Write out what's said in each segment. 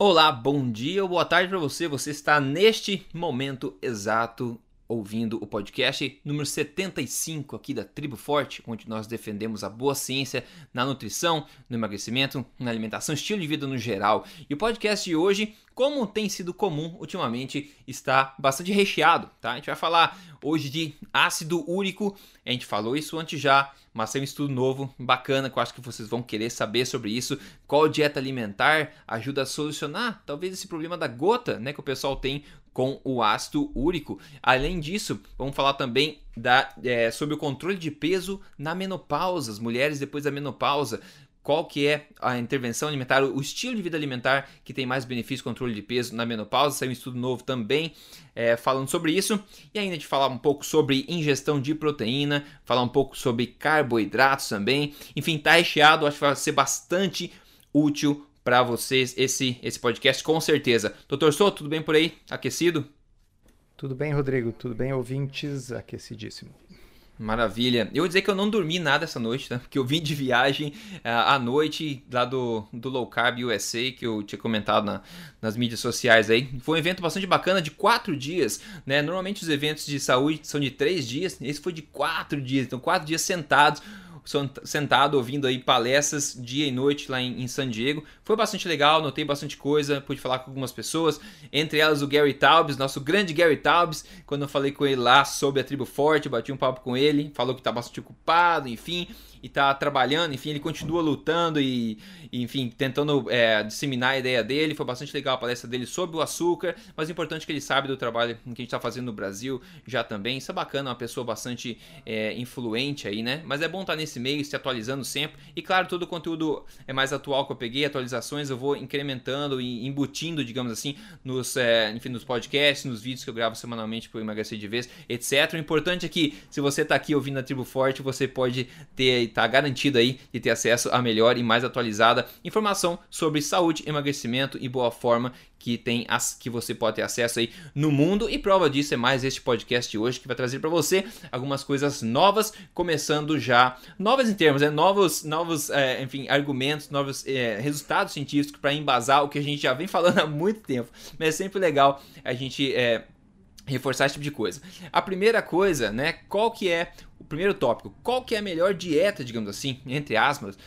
Olá, bom dia ou boa tarde para você. Você está neste momento exato ouvindo o podcast número 75 aqui da Tribo Forte, onde nós defendemos a boa ciência na nutrição, no emagrecimento, na alimentação, estilo de vida no geral. E o podcast de hoje, como tem sido comum ultimamente, está bastante recheado, tá? A gente vai falar hoje de ácido úrico. A gente falou isso antes já, mas tem um estudo novo, bacana, que eu acho que vocês vão querer saber sobre isso. Qual dieta alimentar ajuda a solucionar talvez esse problema da gota, né, que o pessoal tem com o ácido úrico. Além disso, vamos falar também da, é, sobre o controle de peso na menopausa, as mulheres depois da menopausa. Qual que é a intervenção alimentar, o estilo de vida alimentar que tem mais benefício controle de peso na menopausa? Saiu um estudo novo também é, falando sobre isso. E ainda de falar um pouco sobre ingestão de proteína, falar um pouco sobre carboidratos também. Enfim, tá recheado, acho que vai ser bastante útil para vocês esse, esse podcast, com certeza. Doutor Souto, tudo bem por aí? Aquecido? Tudo bem, Rodrigo? Tudo bem, ouvintes? Aquecidíssimo. Maravilha. Eu vou dizer que eu não dormi nada essa noite, né? Porque eu vim de viagem uh, à noite lá do, do Low Carb USA, que eu tinha comentado na, nas mídias sociais aí. Foi um evento bastante bacana de quatro dias, né? Normalmente os eventos de saúde são de três dias, esse foi de quatro dias, então quatro dias sentados sentado ouvindo aí palestras dia e noite lá em, em, San Diego. Foi bastante legal, notei bastante coisa, pude falar com algumas pessoas, entre elas o Gary Taubes, nosso grande Gary Taubes, quando eu falei com ele lá sobre a tribo forte, bati um papo com ele, falou que tá bastante ocupado, enfim, e tá trabalhando, enfim, ele continua lutando e, enfim, tentando é, disseminar a ideia dele. Foi bastante legal a palestra dele sobre o açúcar, mas o importante é que ele sabe do trabalho que a gente está fazendo no Brasil já também. Isso é bacana, uma pessoa bastante é, influente aí, né? Mas é bom estar tá nesse meio, se atualizando sempre. E claro, todo o conteúdo é mais atual que eu peguei, atualizações eu vou incrementando e embutindo, digamos assim, nos, é, enfim, nos podcasts, nos vídeos que eu gravo semanalmente para emagrecer de vez, etc. O importante é que se você está aqui ouvindo a Tribo Forte, você pode ter tá garantido aí de ter acesso à melhor e mais atualizada informação sobre saúde, emagrecimento e boa forma que tem as que você pode ter acesso aí no mundo e prova disso é mais este podcast de hoje que vai trazer para você algumas coisas novas, começando já novas em termos, né? novos, novos, é, enfim, argumentos, novos é, resultados científicos para embasar o que a gente já vem falando há muito tempo. Mas é sempre legal a gente é, reforçar esse tipo de coisa. A primeira coisa, né? Qual que é o primeiro tópico? Qual que é a melhor dieta, digamos assim, entre aspas,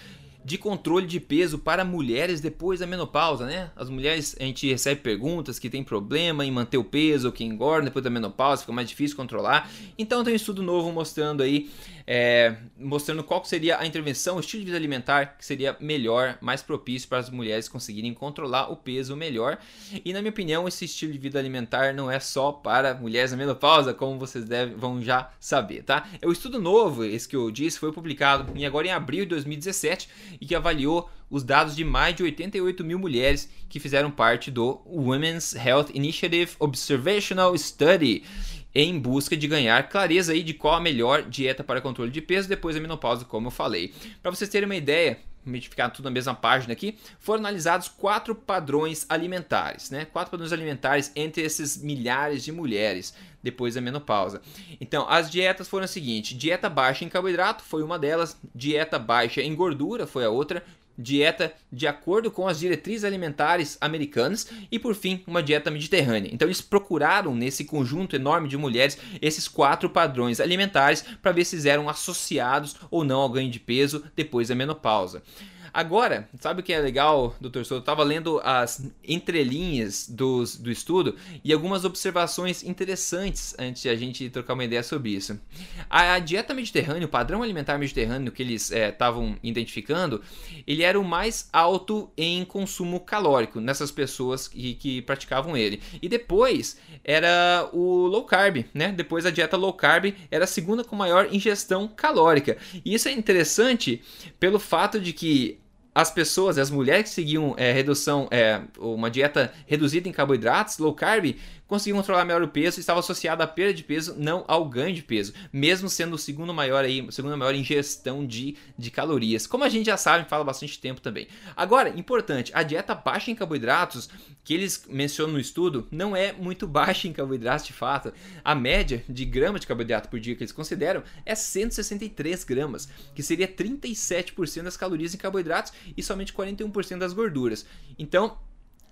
de controle de peso para mulheres depois da menopausa, né? As mulheres, a gente recebe perguntas que tem problema em manter o peso, que engorda depois da menopausa, fica mais difícil controlar. Então tem um estudo novo mostrando aí é, mostrando qual seria a intervenção, o estilo de vida alimentar que seria melhor, mais propício para as mulheres conseguirem controlar o peso melhor. E na minha opinião, esse estilo de vida alimentar não é só para mulheres na menopausa, como vocês devem, vão já saber, tá? É o estudo novo, esse que eu disse, foi publicado em, agora em abril de 2017 e que avaliou os dados de mais de 88 mil mulheres que fizeram parte do Women's Health Initiative Observational Study em busca de ganhar clareza aí de qual a melhor dieta para controle de peso depois da menopausa, como eu falei. Para vocês terem uma ideia, ficar tudo na mesma página aqui, foram analisados quatro padrões alimentares, né? Quatro padrões alimentares entre esses milhares de mulheres depois da menopausa. Então, as dietas foram as seguintes: dieta baixa em carboidrato foi uma delas, dieta baixa em gordura foi a outra, dieta de acordo com as diretrizes alimentares americanas e por fim uma dieta mediterrânea. Então eles procuraram nesse conjunto enorme de mulheres esses quatro padrões alimentares para ver se eles eram associados ou não ao ganho de peso depois da menopausa. Agora, sabe o que é legal, doutor Souto? Eu estava lendo as entrelinhas dos, do estudo e algumas observações interessantes antes de a gente trocar uma ideia sobre isso. A, a dieta mediterrânea, o padrão alimentar mediterrâneo que eles estavam é, identificando, ele era o mais alto em consumo calórico nessas pessoas que, que praticavam ele. E depois era o low carb, né? Depois a dieta low carb era a segunda com maior ingestão calórica. E isso é interessante pelo fato de que as pessoas, as mulheres que seguiam é, redução, é, uma dieta reduzida em carboidratos, low carb, conseguiu controlar melhor o peso e estava associado à perda de peso, não ao ganho de peso, mesmo sendo o segundo maior aí, segunda maior ingestão de, de calorias. Como a gente já sabe, fala bastante tempo também. Agora, importante, a dieta baixa em carboidratos que eles mencionam no estudo não é muito baixa em carboidratos de fato. A média de gramas de carboidrato por dia que eles consideram é 163 gramas, que seria 37% das calorias em carboidratos e somente 41% das gorduras. Então,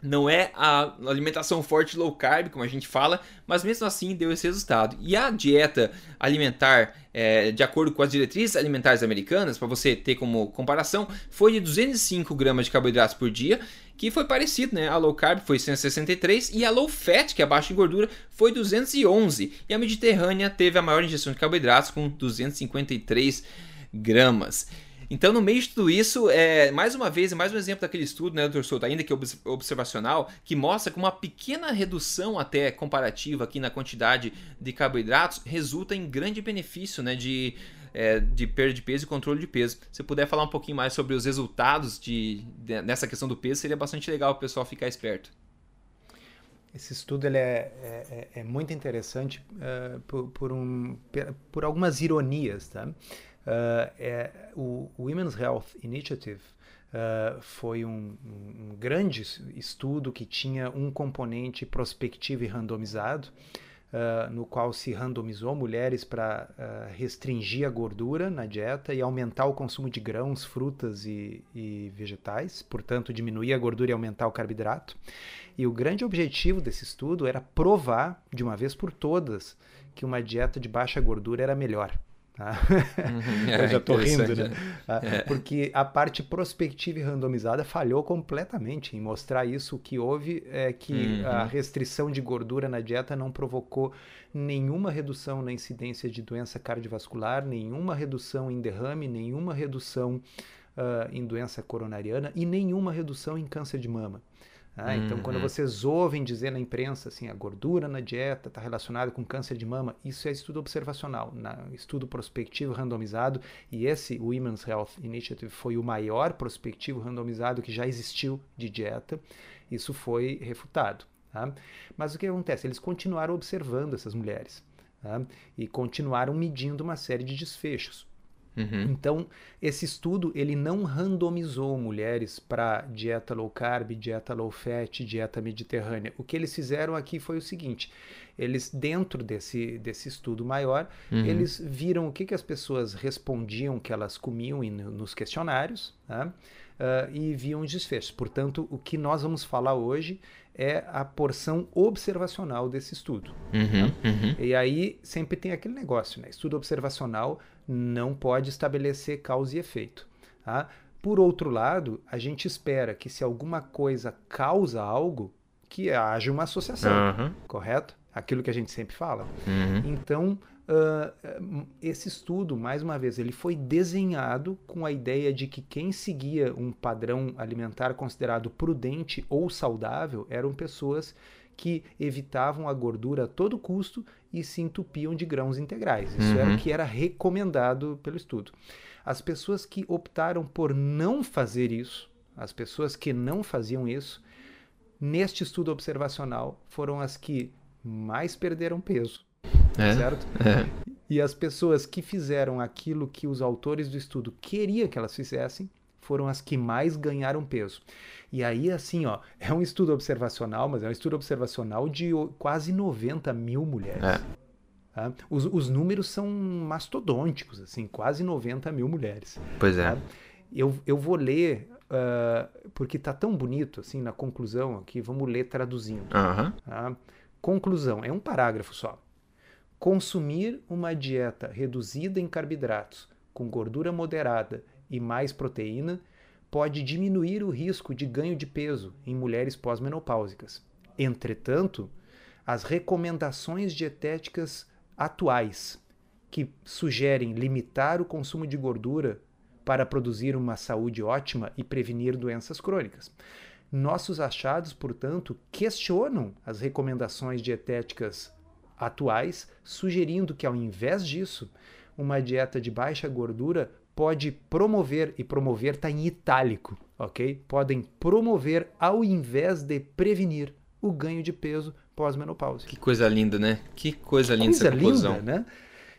não é a alimentação forte low carb, como a gente fala, mas mesmo assim deu esse resultado. E a dieta alimentar, é, de acordo com as diretrizes alimentares americanas, para você ter como comparação, foi de 205 gramas de carboidratos por dia, que foi parecido, né? A low carb foi 163 e a low fat, que é baixa em gordura, foi 211. E a mediterrânea teve a maior ingestão de carboidratos com 253 gramas. Então, no meio de tudo isso, é, mais uma vez, é mais um exemplo daquele estudo, né, Dr. Souto, ainda que observacional, que mostra que uma pequena redução até comparativa aqui na quantidade de carboidratos resulta em grande benefício né, de, é, de perda de peso e controle de peso. Se puder falar um pouquinho mais sobre os resultados de, de, nessa questão do peso, seria bastante legal o pessoal ficar esperto. Esse estudo ele é, é, é, é muito interessante uh, por, por, um, por algumas ironias. Tá? Uh, é, o Women's Health Initiative uh, foi um, um, grande estudo que tinha um componente prospectivo e randomizado, uh, no qual se randomizou mulheres para restringir a gordura na dieta e aumentar o consumo de grãos, frutas e, e vegetais, portanto, diminuir a gordura e aumentar o carboidrato. E o grande objetivo desse estudo era provar, de uma vez por todas, que uma dieta de baixa gordura era melhor. Uhum, é, Eu já estou rindo, né? Ah, é. Porque a parte prospectiva e randomizada falhou completamente em mostrar isso. O que houve é que uhum. a restrição de gordura na dieta não provocou nenhuma redução na incidência de doença cardiovascular, nenhuma redução em derrame, nenhuma redução uh, em doença coronariana e nenhuma redução em câncer de mama. Ah, então, uhum. quando vocês ouvem dizer na imprensa assim, a gordura na dieta está relacionada com câncer de mama, isso é estudo observacional, na, estudo prospectivo randomizado, e esse Women's Health Initiative foi o maior prospectivo randomizado que já existiu de dieta. Isso foi refutado. Tá? Mas o que acontece? Eles continuaram observando essas mulheres tá? e continuaram medindo uma série de desfechos. Uhum. Então, esse estudo ele não randomizou mulheres para dieta low carb, dieta low fat, dieta mediterrânea. O que eles fizeram aqui foi o seguinte: eles dentro desse, desse estudo maior, uhum. eles viram o que, que as pessoas respondiam que elas comiam nos questionários tá? uh, e viam os desfechos. Portanto, o que nós vamos falar hoje é a porção observacional desse estudo. Uhum, tá? uhum. E aí sempre tem aquele negócio, né? Estudo observacional não pode estabelecer causa e efeito. Tá? Por outro lado, a gente espera que se alguma coisa causa algo, que haja uma associação, uhum. correto? Aquilo que a gente sempre fala. Uhum. Então, uh, esse estudo, mais uma vez, ele foi desenhado com a ideia de que quem seguia um padrão alimentar considerado prudente ou saudável eram pessoas que evitavam a gordura a todo custo e se entupiam de grãos integrais. Isso uhum. era o que era recomendado pelo estudo. As pessoas que optaram por não fazer isso, as pessoas que não faziam isso, neste estudo observacional foram as que mais perderam peso. É, certo? É. E as pessoas que fizeram aquilo que os autores do estudo queriam que elas fizessem foram as que mais ganharam peso. E aí, assim, ó, é um estudo observacional, mas é um estudo observacional de quase 90 mil mulheres. É. Tá? Os, os, números são mastodônticos, assim, quase 90 mil mulheres. Pois é. Tá? Eu, eu vou ler, uh, porque tá tão bonito, assim, na conclusão aqui, vamos ler traduzindo. Uhum. Tá? Conclusão, é um parágrafo só. Consumir uma dieta reduzida em carboidratos, com gordura moderada e mais proteína pode diminuir o risco de ganho de peso em mulheres pós-menopáusicas. Entretanto, as recomendações dietéticas atuais, que sugerem limitar o consumo de gordura para produzir uma saúde ótima e prevenir doenças crônicas. Nossos achados, portanto, questionam as recomendações dietéticas atuais, sugerindo que, ao invés disso, uma dieta de baixa gordura pode promover, e promover está em itálico, ok? Podem promover ao invés de prevenir o ganho de peso pós-menopausa. Que coisa linda, né? Que coisa linda coisa essa conclusão. Linda, né?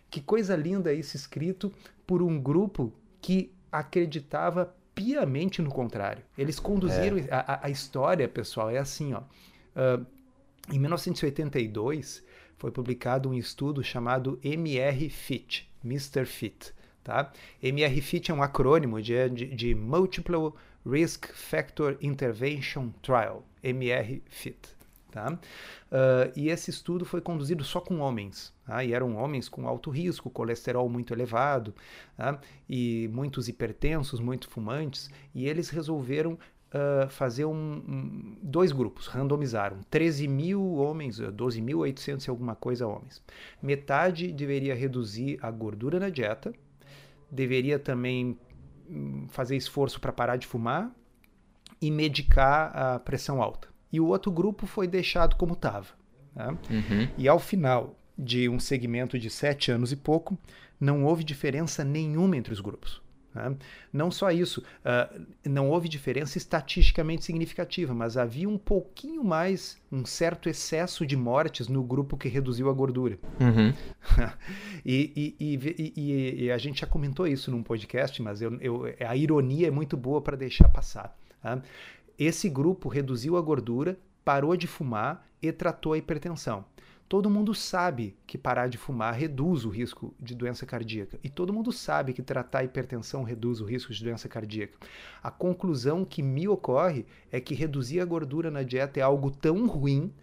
Que coisa linda isso escrito por um grupo que acreditava piamente no contrário. Eles conduziram é. a, a, história, pessoal, é assim, ó. Uh, em 1982 foi publicado um estudo chamado MR Fit, Mr. Fit. Tá? MRFIT é um acrônimo de, de, de Multiple Risk Factor Intervention Trial. MR Fit. Tá? Uh, e esse estudo foi conduzido só com homens, tá? e eram homens com alto risco, colesterol muito elevado, tá? e muitos hipertensos, muito fumantes, e eles resolveram uh, fazer um, um, dois grupos, randomizaram 13 mil homens, 12.800 e alguma coisa homens. Metade deveria reduzir a gordura na dieta, deveria também hum, fazer esforço para parar de fumar e medicar a pressão alta e o outro grupo foi deixado como estava. Né? Uhum. E ao final de um segmento de sete anos e pouco, não houve diferença nenhuma entre os grupos. Né? Não só isso, uh, não houve diferença estatisticamente significativa, mas havia um pouquinho mais, um certo excesso de mortes no grupo que reduziu a gordura. Uhum. e, e, e, e, a gente já comentou isso num podcast, mas eu, eu, a ironia é muito boa para deixar passar. Tá? Esse grupo reduziu a gordura, parou de fumar e tratou a hipertensão. Todo mundo sabe que parar de fumar reduz o risco de doença cardíaca. E todo mundo sabe que tratar a hipertensão reduz o risco de doença cardíaca. A conclusão que me ocorre é que reduzir a gordura na dieta é algo tão ruim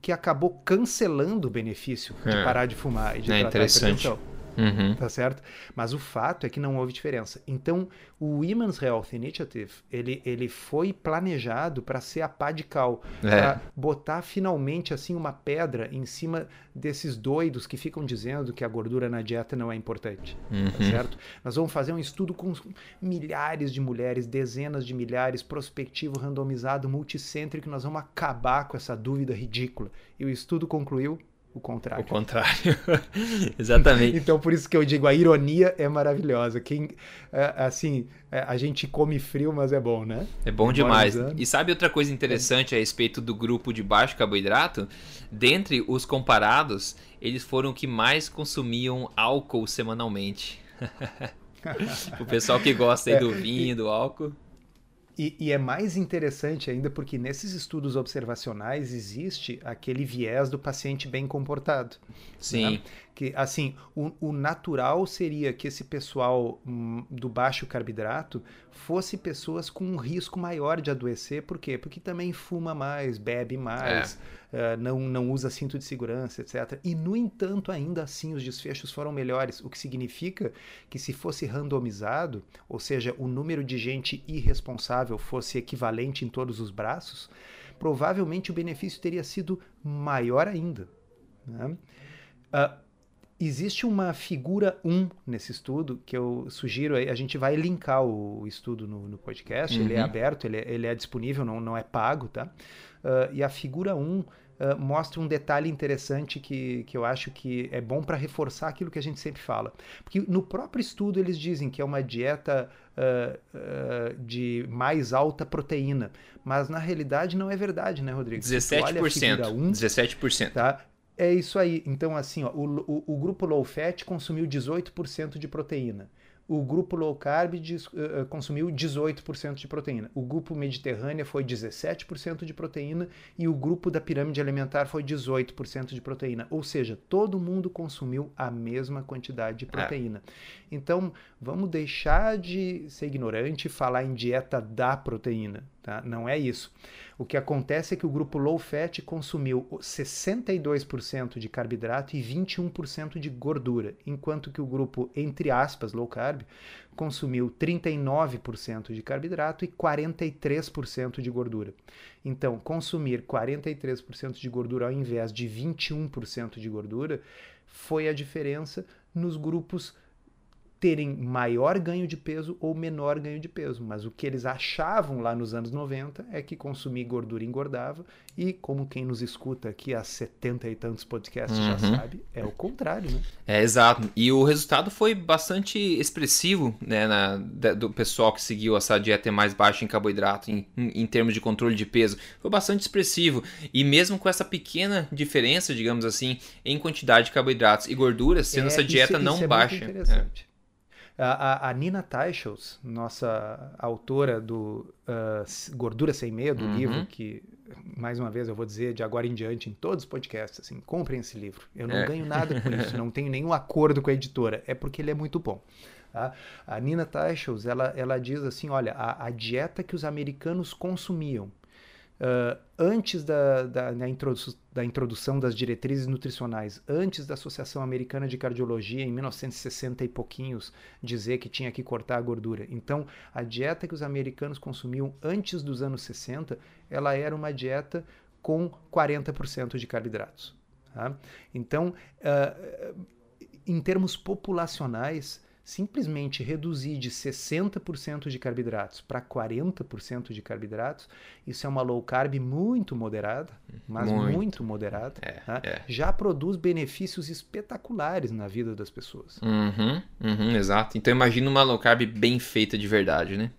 que acabou cancelando o benefício de é. parar de fumar e de é tratar a hipertensão. Uhum. Tá certo? Mas o fato é que não houve diferença. Então, o Women's Health Initiative, ele, ele foi planejado para ser a pá de cal, é. para botar finalmente assim uma pedra em cima desses doidos que ficam dizendo que a gordura na dieta não é importante, tá uhum. tá certo? Nós vamos fazer um estudo com milhares de mulheres, dezenas de milhares, prospectivo, randomizado, multicêntrico, nós vamos acabar com essa dúvida ridícula. E o estudo concluiu o contrário. O contrário. Exatamente. então, por isso que eu digo, a ironia é maravilhosa. Quem, é, assim, é, a gente come frio, mas é bom, né? É bom demais. E sabe outra coisa interessante a respeito do grupo de baixo carboidrato? Dentre os comparados, eles foram que mais consumiam álcool semanalmente. o pessoal que gosta aí do vinho, do álcool. E, e, é mais interessante ainda porque nesses estudos observacionais existe aquele viés do paciente bem comportado. Né? Sim. Né? Que, assim, o, o, natural seria que esse pessoal hum, do baixo carboidrato fosse pessoas com um risco maior de adoecer. Por quê? Porque também fuma mais, bebe mais. É não, não usa cinto de segurança, etc. E, no entanto, ainda assim os desfechos foram melhores, o que significa que se fosse randomizado, ou seja, o número de gente irresponsável fosse equivalente em todos os braços, provavelmente o benefício teria sido maior ainda. Né? Uh, existe uma figura 1 nesse estudo que eu sugiro, a gente vai linkar o, estudo no, no podcast, uhum. ele é uhum. aberto, ele é, ele é disponível, não, não é pago, tá? Uh, e a figura 1 Uh, mostra um detalhe interessante que, que eu acho que é bom para reforçar aquilo que a gente sempre fala. Porque no próprio estudo eles dizem que é uma dieta uh, uh, de mais alta proteína, mas na realidade não é verdade, né, Rodrigo? 17%. 1, 17%. Tá? É isso aí. Então, assim, ó, o, o, o grupo low fat consumiu 18% de proteína o grupo low carb diz, uh, consumiu 18% de proteína. O grupo mediterrânea foi 17% de proteína e o grupo da pirâmide alimentar foi 18% de proteína. Ou seja, todo mundo consumiu a mesma quantidade de é. proteína. É. Então, vamos deixar de ser ignorante e falar em dieta da proteína. Tá? Não é isso. O que acontece é que o grupo low fat consumiu 62% de carboidrato e 21% de gordura, enquanto que o grupo, entre aspas, low carb, consumiu 39% de carboidrato e 43% de gordura. Então, consumir 43% de gordura ao invés de 21% de gordura foi a diferença nos grupos terem maior ganho de peso ou menor ganho de peso. Mas o que eles achavam lá nos anos 90 é que consumir gordura engordava, e como quem nos escuta aqui há 70 e tantos podcasts uhum. já sabe, é o contrário, né? É, exato. E o resultado foi bastante expressivo, né, na, do pessoal que seguiu essa dieta mais baixa em carboidrato, em, em, em termos de controle de peso. Foi bastante expressivo. E mesmo com essa pequena diferença, digamos assim, em quantidade de carboidratos e gorduras, sendo é, essa dieta isso, não isso é baixa. Muito interessante. É. A, a, Nina Teichels, nossa autora do uh, Gordura Sem Medo, uhum. livro que, mais uma vez, eu vou dizer de agora em diante em todos os podcasts, assim, comprem esse livro. Eu não é. ganho nada com isso, não tenho nenhum acordo com a editora, é porque ele é muito bom. Tá? A Nina Teichels, ela, ela diz assim, olha, a, a dieta que os americanos consumiam Uh, antes da, da, da, introdu da, introdução das diretrizes nutricionais, antes da Associação Americana de Cardiologia, em 1960 e pouquinhos, dizer que tinha que cortar a gordura. Então, a dieta que os americanos consumiam antes dos anos 60, ela era uma dieta com 40% de carboidratos. Tá? Então, uh, em termos populacionais, simplesmente reduzir de 60% de carboidratos para 40% de carboidratos, isso é uma low carb muito moderada, mas muito, muito moderada. É, tá? é. Já produz benefícios espetaculares na vida das pessoas. Uhum, uhum, exato. Então imagina uma low carb bem feita de verdade, né?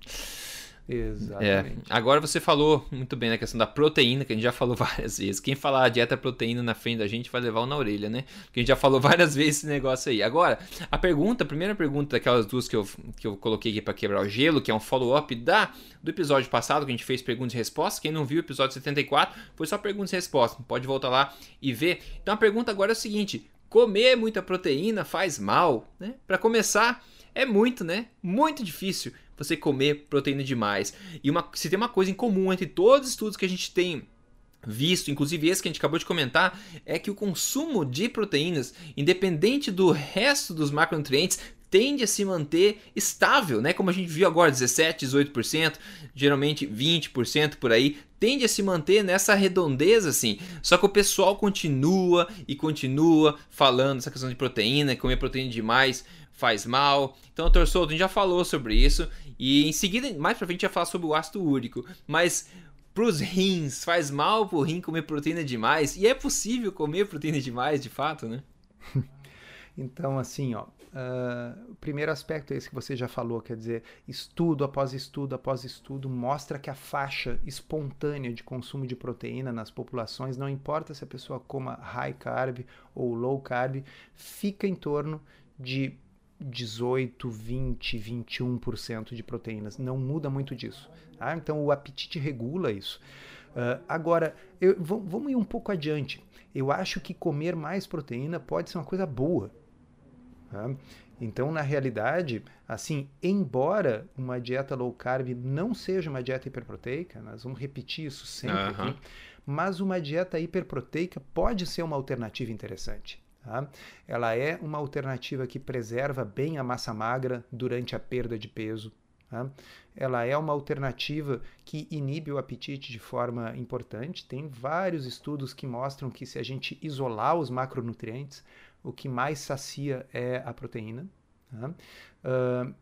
Exatamente. É. Agora você falou muito bem na questão da proteína, que a gente já falou várias vezes. Quem falar dieta proteína na frente da gente vai levar um na orelha, né? Porque a gente já falou várias vezes esse negócio aí. Agora, a pergunta, a primeira pergunta daquelas duas que eu, que eu coloquei aqui para quebrar o gelo, que é um follow-up da do episódio passado, que a gente fez perguntas e respostas. Quem não viu o episódio 74, foi só perguntas e respostas. Pode voltar lá e ver. Então a pergunta agora é o seguinte: comer muita proteína faz mal, né? Para começar, é muito, né? Muito difícil você comer proteína demais. E uma, se tem uma coisa em comum entre todos os estudos que a gente tem visto, inclusive esse que a gente acabou de comentar, é que o consumo de proteínas, independente do resto dos macronutrientes, tende a se manter estável, né? Como a gente viu agora, 17, 18%, geralmente 20% por aí, tende a se manter nessa redondeza assim. Só que o pessoal continua e continua falando essa questão de proteína, comer proteína demais faz mal. Então, doutor Souto, a gente já falou sobre isso e em seguida, mais pra frente, a gente vai falar sobre o ácido úrico. Mas pros rins, faz mal pro rim comer proteína demais? E é possível comer proteína demais, de fato, né? Então, assim, ó, uh, o primeiro aspecto é esse que você já falou, quer dizer, estudo após estudo após estudo mostra que a faixa espontânea de consumo de proteína nas populações, não importa se a pessoa coma high carb ou low carb, fica em torno de 18, 20, 21% de proteínas. Não muda muito disso. Tá? Então o apetite regula isso. Uh, agora, eu, vamos ir um pouco adiante. Eu acho que comer mais proteína pode ser uma coisa boa. Tá? Então, na realidade, assim, embora uma dieta low carb não seja uma dieta hiperproteica, nós vamos repetir isso sempre uhum. aqui, mas uma dieta hiperproteica pode ser uma alternativa interessante. Tá? Ela é uma alternativa que preserva bem a massa magra durante a perda de peso. Tá? Ela é uma alternativa que inibe o apetite de forma importante. Tem vários estudos que mostram que se a gente isolar os macronutrientes, o que mais sacia é a proteína. Tá? Uh,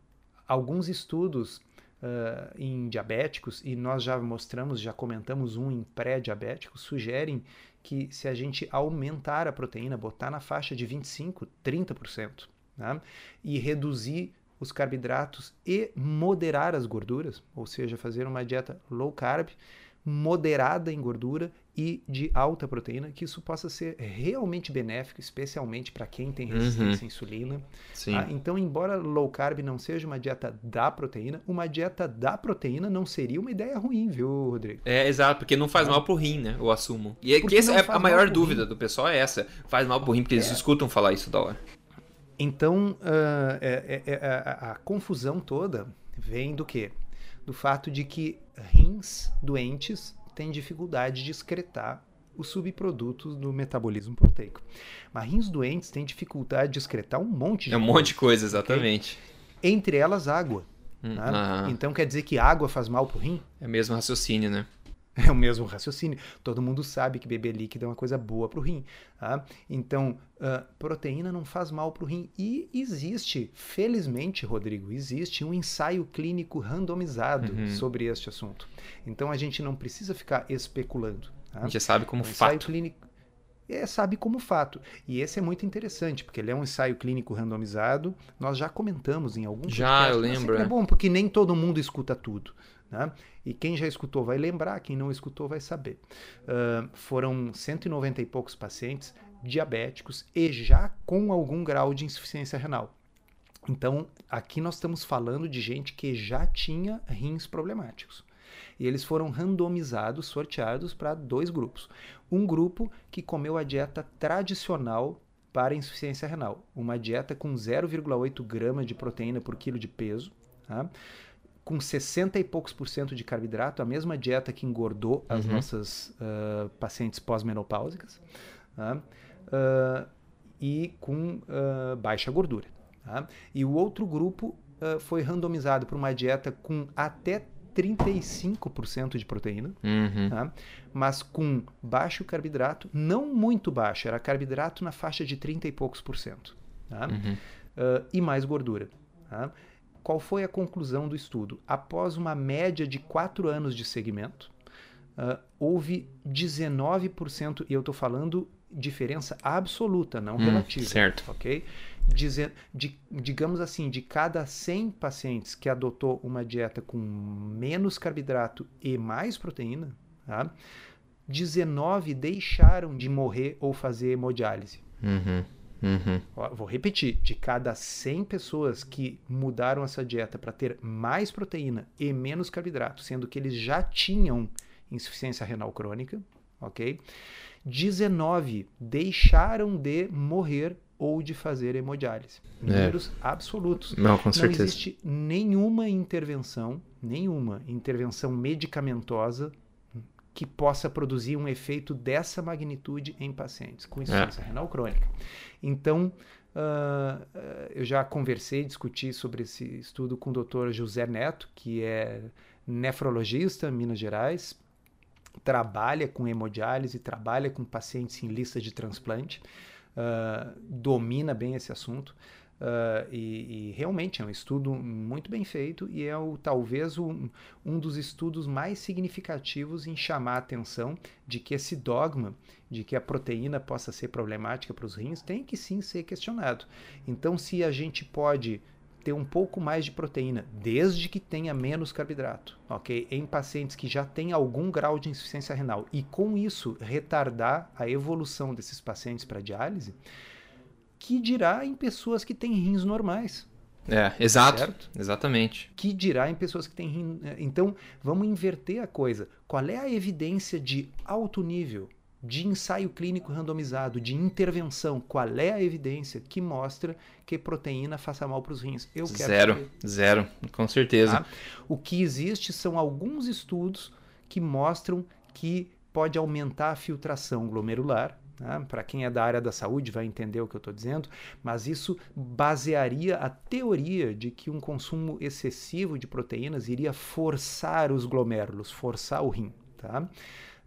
alguns estudos Uh, em diabéticos, e nós já mostramos, já comentamos um em pré-diabéticos, sugerem que se a gente aumentar a proteína, botar na faixa de 25%, 30%, né? e reduzir os carboidratos e moderar as gorduras, ou seja, fazer uma dieta low carb, moderada em gordura e de alta proteína, que isso possa ser realmente benéfico, especialmente para quem tem resistência uhum. à insulina. Ah, então, embora low carb não seja uma dieta da proteína, uma dieta da proteína não seria uma ideia ruim, viu, Rodrigo? É, exato, porque não faz ah. mal pro rim, né? Eu assumo. E é que essa é a maior dúvida rim. do pessoal é essa. Faz mal pro rim, porque é. eles escutam falar isso da hora. Então, uh, é, a, a confusão toda vem do quê? Do fato de que rins doentes têm dificuldade de excretar os subprodutos do metabolismo proteico. Mas rins doentes têm dificuldade de excretar um monte de É um monte de coisa, exatamente. Okay? Entre elas, água. Hum, né? Então quer dizer que água faz mal pro rim? É o mesmo raciocínio, né? É o mesmo raciocínio. Todo mundo sabe que beber líquido é uma coisa boa para o rim. Tá? Então, uh, proteína não faz mal para o rim. E existe, felizmente, Rodrigo, existe um ensaio clínico randomizado uhum. sobre este assunto. Então, a gente não precisa ficar especulando. Tá? A gente já sabe como um fato. Ensaio clínico é, sabe como fato. E esse é muito interessante, porque ele é um ensaio clínico randomizado. Nós já comentamos em alguns Já, eu lembro. É. é bom, porque nem todo mundo escuta tudo. Né? E quem já escutou vai lembrar, quem não escutou vai saber. Uh, foram 190 e poucos pacientes diabéticos e já com algum grau de insuficiência renal. Então, aqui nós estamos falando de gente que já tinha rins problemáticos. E eles foram randomizados, sorteados para dois grupos. Um grupo que comeu a dieta tradicional para insuficiência renal, uma dieta com 0,8 gramas de proteína por quilo de peso, tá? Com 60 e poucos por cento de carboidrato, a mesma dieta que engordou as Uhum. nossas uh, pacientes pós-menopáusicas, tá? Uh, e com uh, baixa gordura. tá? E o outro grupo foi randomizado para uma dieta com até 35% de proteína, Uhum. tá? mas com baixo carboidrato, não muito baixo, era carboidrato na faixa de 30 e poucos por cento. tá? Uhum. Uh, e mais gordura. tá? Qual foi a conclusão do estudo? Após uma média de 4 anos de segmento, uh, houve 19%, e eu estou falando diferença absoluta, não Hum, relativa. certo. Ok? De- digamos assim, de cada 100 pacientes que adotou uma dieta com menos carboidrato e mais proteína, tá? 19 deixaram de morrer ou fazer hemodiálise. Uhum. Uhum. Vou repetir: de cada 100 pessoas que mudaram essa dieta para ter mais proteína e menos carboidrato, sendo que eles já tinham insuficiência renal crônica, ok? 19 deixaram de morrer ou de fazer hemodiálise. Números absolutos. Não, com Não certeza. existe nenhuma intervenção, nenhuma intervenção medicamentosa que possa produzir um efeito dessa magnitude em pacientes com insuficiência renal crônica. Então, ah, eu já conversei, discuti sobre esse estudo com o Dr. José Neto, que é nefrologista em Minas Gerais, trabalha com hemodiálise, trabalha com pacientes em lista de transplante, ah, domina bem esse assunto. Ah, e, e realmente é um estudo muito bem feito e é o, talvez um, um dos estudos mais significativos em chamar a atenção de que esse dogma de que a proteína possa ser problemática para os rins tem que sim ser questionado. Então, se a gente pode ter um pouco mais de proteína, desde que tenha menos carboidrato, ok? Em pacientes que já têm algum grau de insuficiência renal e com isso retardar a evolução desses pacientes para diálise, que dirá em pessoas que têm rins normais? É, exato. Certo? Exatamente. Que dirá em pessoas que têm rim. Então, vamos inverter a coisa. Qual é a evidência de alto nível, de ensaio clínico randomizado, de intervenção? Qual é a evidência que mostra que proteína faça mal para os rins? Eu quero Zero. saber. Zero. Com certeza. Tá? O que existe são alguns estudos que mostram que pode aumentar a filtração glomerular. Tá? Para quem é da área da saúde vai entender o que eu estou dizendo, mas isso basearia a teoria de que um consumo excessivo de proteínas iria forçar os glomérulos, forçar o rim. Tá?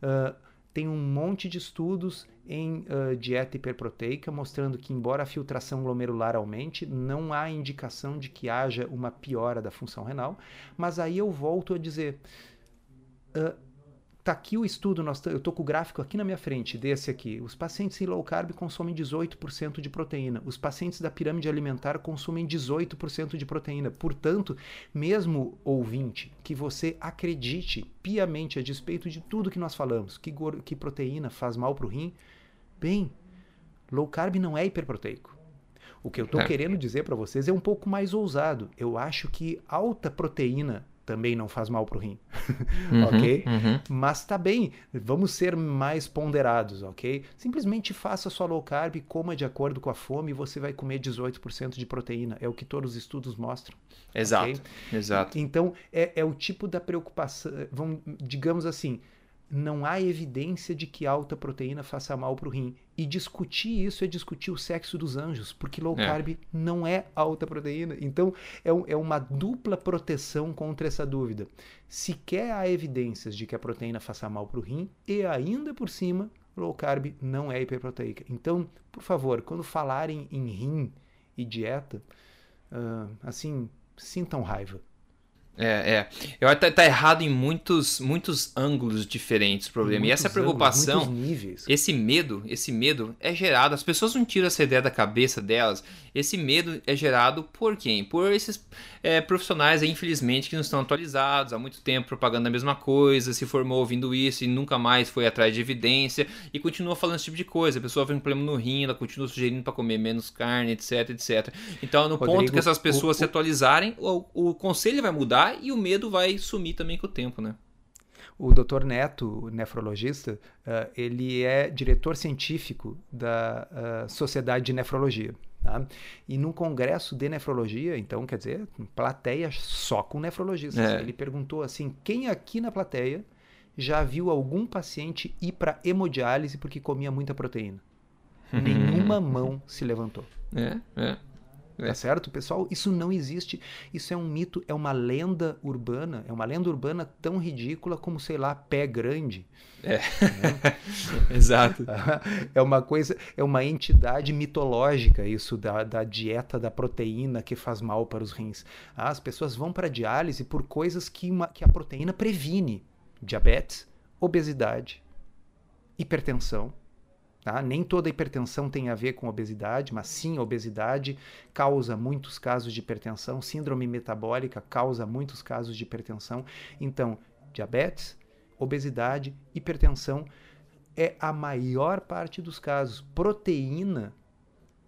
Uh, tem um monte de estudos em uh, dieta hiperproteica mostrando que, embora a filtração glomerular aumente, não há indicação de que haja uma piora da função renal. Mas aí eu volto a dizer. Uh, tá aqui o estudo, nós eu estou com o gráfico aqui na minha frente, desse aqui. Os pacientes em low carb consomem 18% de proteína. Os pacientes da pirâmide alimentar consomem 18% de proteína. Portanto, mesmo ouvinte, que você acredite piamente a despeito de tudo que nós falamos, que, que proteína faz mal para o rim, bem, low carb não é hiperproteico. O que eu estou é. querendo dizer para vocês é um pouco mais ousado. Eu acho que alta proteína também não faz mal para o rim, uhum, ok? Uhum. Mas tá bem, vamos ser mais ponderados, ok? Simplesmente faça sua low carb, coma de acordo com a fome e você vai comer 18% de proteína. É o que todos os estudos mostram. Exato, okay? exato. Então, é, é o tipo da preocupação, vamos, digamos assim, não há evidência de que alta proteína faça mal para o rim. E discutir isso é discutir o sexo dos anjos, porque low É. carb não é alta proteína. Então, é, um- é uma dupla proteção contra essa dúvida. Sequer há evidências de que a proteína faça mal para o rim, e ainda por cima, low carb não é hiperproteica. Então, por favor, quando falarem em rim e dieta, ah, assim, sintam raiva. É, é. Eu acho que tá errado em muitos, muitos ângulos diferentes o problema. E essa preocupação. ângulos. Esse medo, esse medo é gerado, as pessoas não tiram essa ideia da cabeça delas. Esse medo é gerado por quem? Por esses é, profissionais, infelizmente, que não estão atualizados, há muito tempo propagando a mesma coisa, se formou ouvindo isso e nunca mais foi atrás de evidência e continua falando esse tipo de coisa. A pessoa tem um problema no rim, ela continua sugerindo para comer menos carne, etc, etc. Então, no ponto Rodrigo, que essas pessoas o- se atualizarem, o, o conselho vai mudar e o medo vai sumir também com o tempo, né? O Dr. Neto, nefrologista, ah, ele é diretor científico da ah, Sociedade de Nefrologia. Tá? E num congresso de nefrologia, então, quer dizer, plateia só com nefrologistas. É. Ele perguntou assim: quem aqui na plateia já viu algum paciente ir para hemodiálise porque comia muita proteína? Nenhuma mão se levantou. É, é. É. Tá certo, pessoal? Isso não existe. Isso é um mito, é uma lenda urbana. É uma lenda urbana tão ridícula como, sei lá, pé grande. É. Exato. É uma coisa, é uma entidade mitológica isso da, da dieta da proteína que faz mal para os rins. Ah, as pessoas vão para diálise por coisas que, uma, que a proteína previne: diabetes, obesidade, hipertensão Tá? Nem toda hipertensão tem a ver com obesidade, mas sim a obesidade causa muitos casos de hipertensão, síndrome metabólica causa muitos casos de hipertensão. Então, diabetes, obesidade, hipertensão é a maior parte dos casos. Proteína,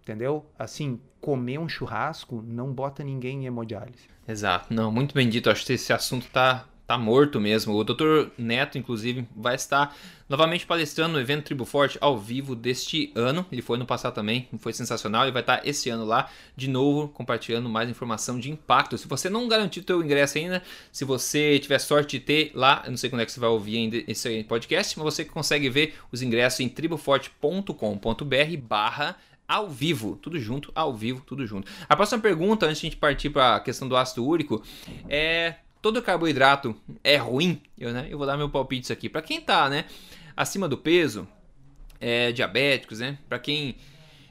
entendeu? Assim, comer um churrasco não bota ninguém em hemodiálise. Exato. Não, muito bem dito. Acho que esse assunto tá tá morto mesmo. O Dr. Neto, inclusive, vai estar novamente palestrando no evento Tribo Forte ao vivo deste ano. Ele foi no passado também, foi sensacional. Ele vai estar esse ano lá, de novo, compartilhando mais informação de impacto. Se você não garantiu seu ingresso ainda, se você tiver sorte de ter lá, eu não sei quando é que você vai ouvir ainda esse podcast, mas você consegue ver os ingressos em triboforte.com.br barra ao vivo, tudo junto, ao vivo, tudo junto. A próxima pergunta, antes de a gente partir para a questão do ácido úrico, é todo carboidrato é ruim? Eu, né, eu vou dar meu palpite aqui. Para quem tá, né, acima do peso, é, diabéticos, né, para quem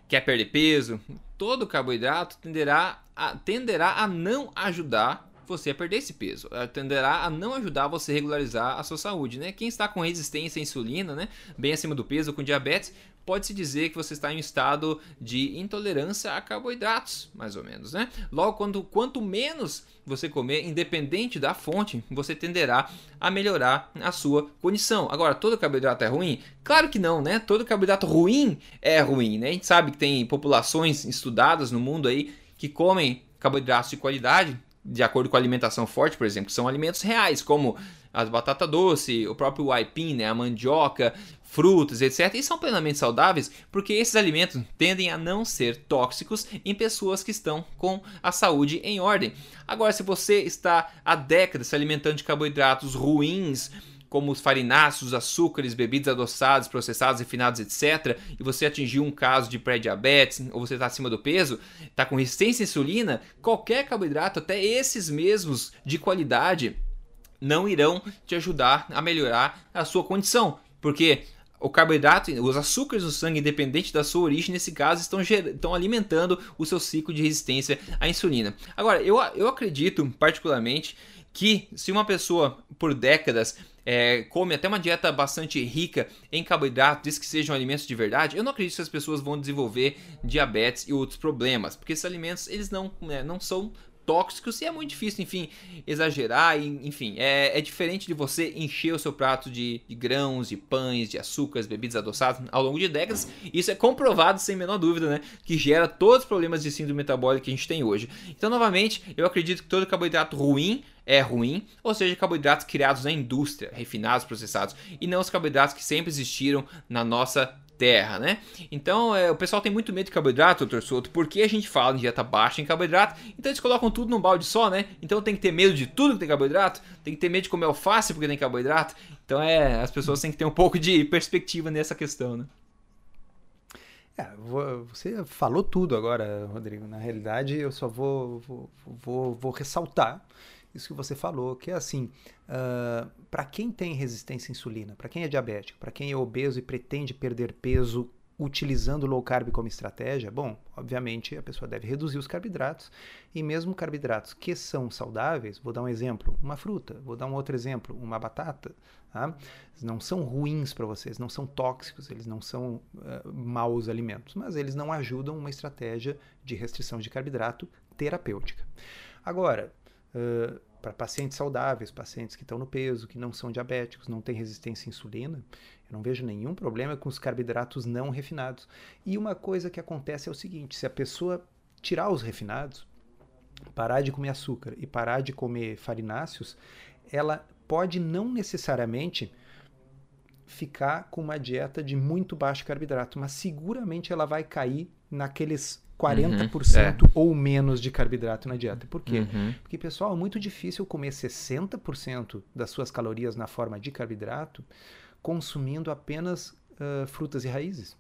quer perder peso, todo carboidrato tenderá a, tenderá a não ajudar você a perder esse peso, tenderá a não ajudar você a regularizar a sua saúde, né? Quem está com resistência à insulina, né, bem acima do peso, com diabetes, pode-se dizer que você está em um estado de intolerância a carboidratos, mais ou menos, né? Logo, quando, quanto menos você comer, independente da fonte, você tenderá a melhorar a sua condição. Agora, todo carboidrato é ruim? Claro que não, né? Todo carboidrato ruim é ruim, né? A gente sabe que tem populações estudadas no mundo aí que comem carboidratos de qualidade, de acordo com a alimentação forte, por exemplo, que são alimentos reais, como as batata doce, o próprio aipim, né, a mandioca, frutas, etc. E são plenamente saudáveis porque esses alimentos tendem a não ser tóxicos em pessoas que estão com a saúde em ordem. Agora, se você está há décadas se alimentando de carboidratos ruins, como os farináceos, açúcares, bebidas adoçadas, processados, refinados, etc., e você atingiu um caso de pré-diabetes, ou você está acima do peso, está com resistência à insulina, qualquer carboidrato, até esses mesmos de qualidade, não irão te ajudar a melhorar a sua condição. Porque o carboidrato, os açúcares no sangue, independente da sua origem, nesse caso, estão, estão alimentando o seu ciclo de resistência à insulina. Agora, eu, eu acredito particularmente que se uma pessoa por décadas é, come até uma dieta bastante rica em carboidrato, diz que sejam alimentos de verdade, eu não acredito que as pessoas vão desenvolver diabetes e outros problemas, porque esses alimentos eles não, né, não são tóxicos e é muito difícil, enfim, exagerar. Enfim, é, é diferente de você encher o seu prato de, de, grãos, de pães, de açúcares, bebidas adoçadas ao longo de décadas. Isso é comprovado, sem menor dúvida, né? Que gera todos os problemas de síndrome metabólica que a gente tem hoje. Então, novamente, eu acredito que todo carboidrato ruim é ruim, ou seja, carboidratos criados na indústria, refinados, processados, e não os carboidratos que sempre existiram na nossa terra, né? Então, é, o pessoal tem muito medo de carboidrato, doutor Souto, porque a gente fala em dieta baixa em carboidrato, então eles colocam tudo num balde só, né? Então tem que ter medo de tudo que tem carboidrato, tem que ter medo de comer alface porque tem carboidrato. Então, é, as pessoas têm que ter um pouco de perspectiva nessa questão, né? É, você falou tudo agora, Rodrigo. Na realidade, eu só vou, vou, vou, vou ressaltar isso que você falou, que é assim, uh, para quem tem resistência à insulina, para quem é diabético, para quem é obeso e pretende perder peso utilizando low carb como estratégia, bom, obviamente a pessoa deve reduzir os carboidratos e mesmo carboidratos que são saudáveis, vou dar um exemplo, uma fruta, vou dar um outro exemplo, uma batata, tá? não são ruins para vocês, não são tóxicos, eles não são uh, maus alimentos, mas eles não ajudam uma estratégia de restrição de carboidrato terapêutica. Agora, para pacientes saudáveis, pacientes que estão no peso, que não são diabéticos, não têm resistência à insulina, eu não vejo nenhum problema com os carboidratos não refinados. E uma coisa que acontece é o seguinte: se a pessoa tirar os refinados, parar de comer açúcar e parar de comer farináceos, ela pode não necessariamente ficar com uma dieta de muito baixo carboidrato, mas seguramente ela vai cair naqueles 40% uhum, é. ou menos de carboidrato na dieta. Por quê? Uhum. Porque, pessoal, é muito difícil comer 60% das suas calorias na forma de carboidrato consumindo apenas uh, frutas e raízes.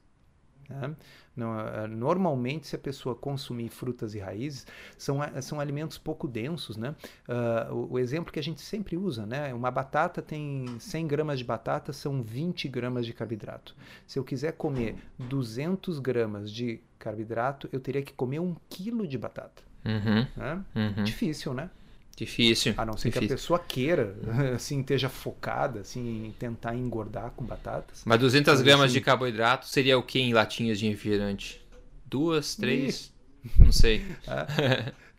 Né? Eh, normalmente, se a pessoa consumir frutas e raízes, são, são alimentos pouco densos. Né? Uh, o, o, exemplo que a gente sempre usa, né? uma batata tem 100 gramas de batata, são 20 gramas de carboidrato. Se eu quiser comer 200 gramas de carboidrato, eu teria que comer um quilo de batata. Uhum. Né? Uhum. Difícil, né? Difícil. A não ser difícil. que a pessoa queira, assim, esteja focada, assim, em tentar engordar com batatas. Mas 200 então, gramas assim, de carboidrato seria o que em latinhas de refrigerante? Duas, três? E... Não sei. ah,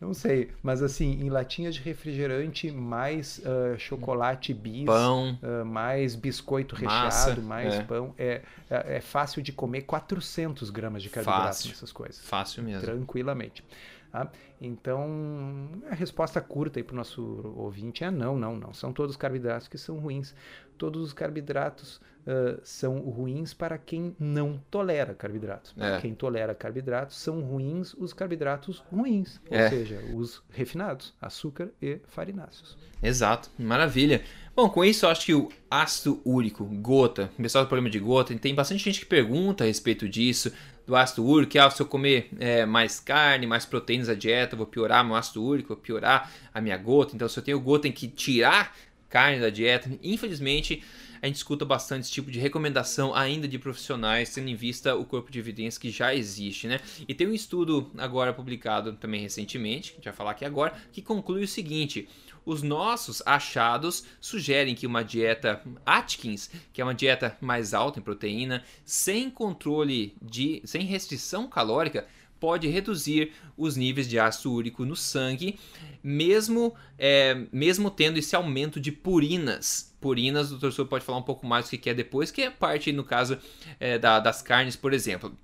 não sei. Mas assim, em latinhas de refrigerante, mais uh, chocolate bis, pão, uh, mais biscoito massa, recheado, mais é. pão. É, é, é, fácil de comer 400 gramas de carboidrato fácil, nessas coisas. Fácil mesmo. Tranquilamente. Tá? Então, a resposta curta para o nosso ouvinte é não, não, não. São todos carboidratos que são ruins. Todos os carboidratos uh, são ruins para quem não tolera carboidratos. É. Quem tolera carboidratos são ruins os carboidratos ruins, ou é. seja, os refinados, açúcar e farináceos. Exato, maravilha. Bom, com isso eu acho que o ácido úrico, gota, o pessoal do problema de gota, tem bastante gente que pergunta a respeito disso do ácido úrico, ah, se eu comer é, mais carne, mais proteínas da dieta, vou piorar meu ácido úrico, vou piorar a minha gota. Então, se eu tenho gota, tem que tirar carne da dieta. Infelizmente, a gente escuta bastante esse tipo de recomendação ainda de profissionais, tendo em vista o corpo de evidências que já existe, né? E tem um estudo agora publicado também recentemente, que a gente vai falar aqui agora, que conclui o seguinte: os nossos achados sugerem que uma dieta Atkins, que é uma dieta mais alta em proteína, sem controle de, sem restrição calórica, pode reduzir os níveis de ácido úrico no sangue, mesmo, é, mesmo tendo esse aumento de purinas. Purinas, o doutor pode falar um pouco mais do que é depois, que é parte, no caso, é, da, das carnes, por exemplo.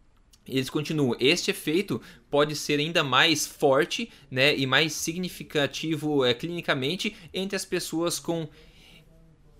Eles continuam. Este efeito pode ser ainda mais forte né, e mais significativo é, clinicamente entre as pessoas com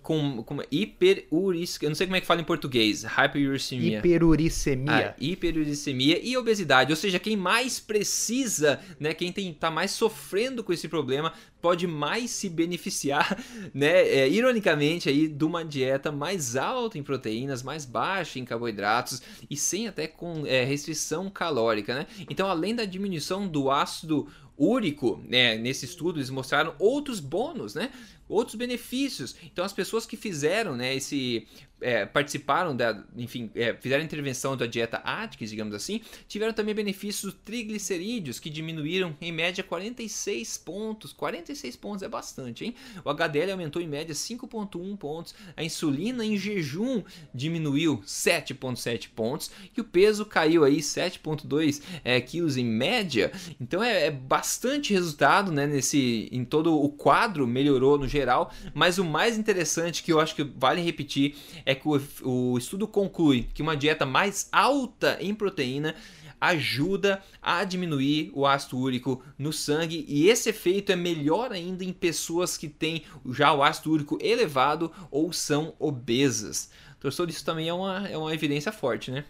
com, com hiperuricemia, eu não sei como é que fala em português, hyperuricemia. Hiperuricemia. Ah, hiperuricemia e obesidade, ou seja, quem mais precisa, né, quem tem, tá mais sofrendo com esse problema, pode mais se beneficiar, né, é, ironicamente aí, de uma dieta mais alta em proteínas, mais baixa em carboidratos e sem até com é, restrição calórica, né? Então, além da diminuição do ácido úrico, né, nesse estudo eles mostraram outros bônus, né? Outros benefícios. Então as pessoas que fizeram, né, esse é, participaram da, enfim, é, fizeram intervenção da dieta Atkins, digamos assim, tiveram também benefícios triglicerídeos que diminuíram em média 46 pontos. 46 pontos é bastante, hein? O HDL aumentou em média 5.1 pontos, a insulina em jejum diminuiu 7.7 pontos e o peso caiu aí 7.2 é, quilos em média. Então é, é bastante resultado, né? Nesse, em todo o quadro melhorou no geral, mas o mais interessante que eu acho que vale repetir é é que o, o estudo conclui que uma dieta mais alta em proteína ajuda a diminuir o ácido úrico no sangue e esse efeito é melhor ainda em pessoas que têm já o ácido úrico elevado ou são obesas. Professor, isso também é uma, é uma evidência forte, né?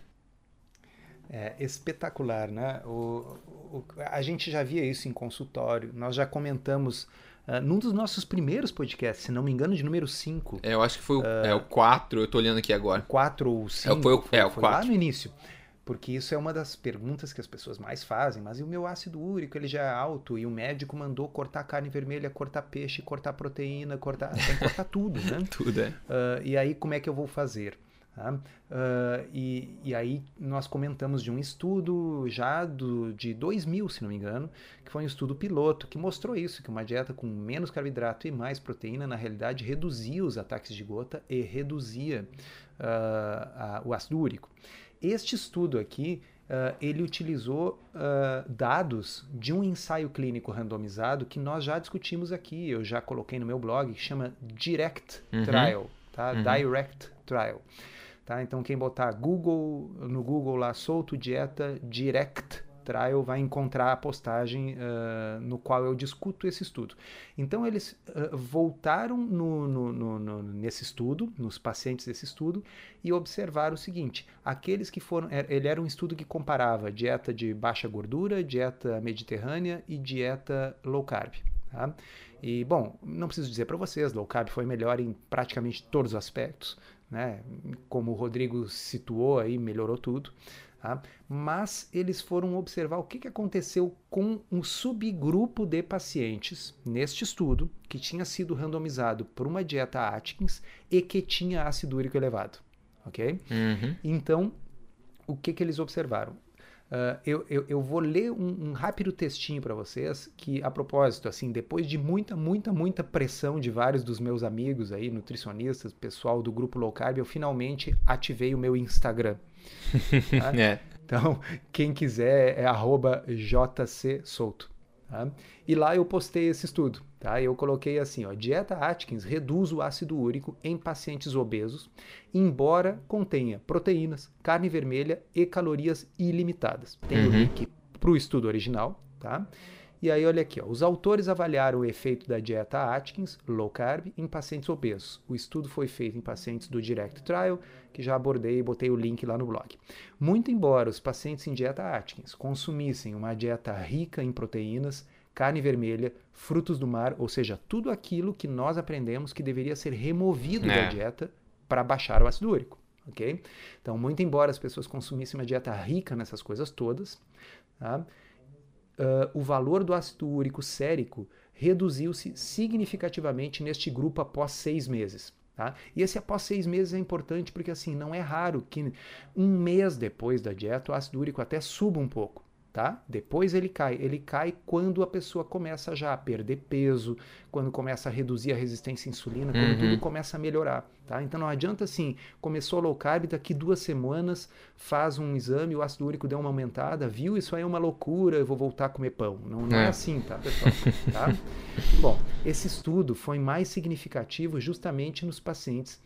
É espetacular, né? O, o, a gente já via isso em consultório, nós já comentamos Uh, num dos nossos primeiros podcasts, se não me engano, de número 5. É, eu acho que foi o, uh, é, o 4, eu tô olhando aqui agora. 4 ou 5. É, foi, o, foi, é, o foi lá no início. Porque isso é uma das perguntas que as pessoas mais fazem. Mas e o meu ácido úrico, ele já é alto, e o médico mandou cortar carne vermelha, cortar peixe, cortar proteína, cortar... Tem que cortar tudo, né? tudo, é. Uh, e aí, como é que eu vou fazer? Tá? Uh, e, e aí nós comentamos de um estudo já do, de 2000, se não me engano, que foi um estudo piloto que mostrou isso, que uma dieta com menos carboidrato e mais proteína, na realidade, reduzia os ataques de gota e reduzia uh, a, o ácido úrico. Este estudo aqui, uh, ele utilizou dados de um ensaio clínico randomizado que nós já discutimos aqui, eu já coloquei no meu blog, que chama Direct uhum. Trial, tá? Uhum. Direct Trial. Tá? Então quem botar Google no Google lá solto dieta direct Trial vai encontrar a postagem uh, no qual eu discuto esse estudo. Então, eles uh, voltaram no, no, no, nesse estudo, nos pacientes desse estudo, e observaram o seguinte: aqueles que foram. É, ele era um estudo que comparava dieta de baixa gordura, dieta mediterrânea e dieta low carb. Tá? E, bom, não preciso dizer para vocês, low carb foi melhor em praticamente todos os aspectos. Né? Como o Rodrigo situou aí, melhorou tudo. Tá? Mas eles foram observar o que, que aconteceu com um subgrupo de pacientes neste estudo que tinha sido randomizado por uma dieta Atkins e que tinha ácido úrico elevado. Ok? Uhum. Então, o que, que eles observaram? Uh, eu, eu, eu, vou ler um, um rápido textinho para vocês, que a propósito, assim, depois de muita, muita, muita pressão de vários dos meus amigos aí, nutricionistas, pessoal do grupo Low Carb, eu finalmente ativei o meu Instagram. Tá? é. Então, quem quiser é jcsouto. Tá? E lá eu postei esse estudo. Tá? Eu coloquei assim, ó, dieta Atkins reduz o ácido úrico em pacientes obesos, embora contenha proteínas, carne vermelha e calorias ilimitadas. Tem uhum. o link para o estudo original, tá? E aí, olha aqui, ó, os autores avaliaram o efeito da dieta Atkins, low carb, em pacientes obesos. O estudo foi feito em pacientes do Direct Trial, que já abordei e botei o link lá no blog. Muito embora os pacientes em dieta Atkins consumissem uma dieta rica em proteínas, carne vermelha, frutos do mar, ou seja, tudo aquilo que nós aprendemos que deveria ser removido é. da dieta para baixar o ácido úrico. ok? Então, muito embora as pessoas consumissem uma dieta rica nessas coisas todas, tá? Uh, o valor do ácido úrico sérico reduziu-se significativamente neste grupo após seis meses. Tá? E esse após seis meses é importante porque assim não é raro que um mês depois da dieta o ácido úrico até suba um pouco tá? Depois ele cai. Ele cai quando a pessoa começa já a perder peso, quando começa a reduzir a resistência à insulina, quando uhum. tudo começa a melhorar, tá? Então não adianta assim, começou low carb, daqui duas semanas faz um exame, o ácido úrico deu uma aumentada, viu? Isso aí é uma loucura, eu vou voltar a comer pão. Não, não é. é assim, tá, pessoal? tá? Bom, esse estudo foi mais significativo justamente nos pacientes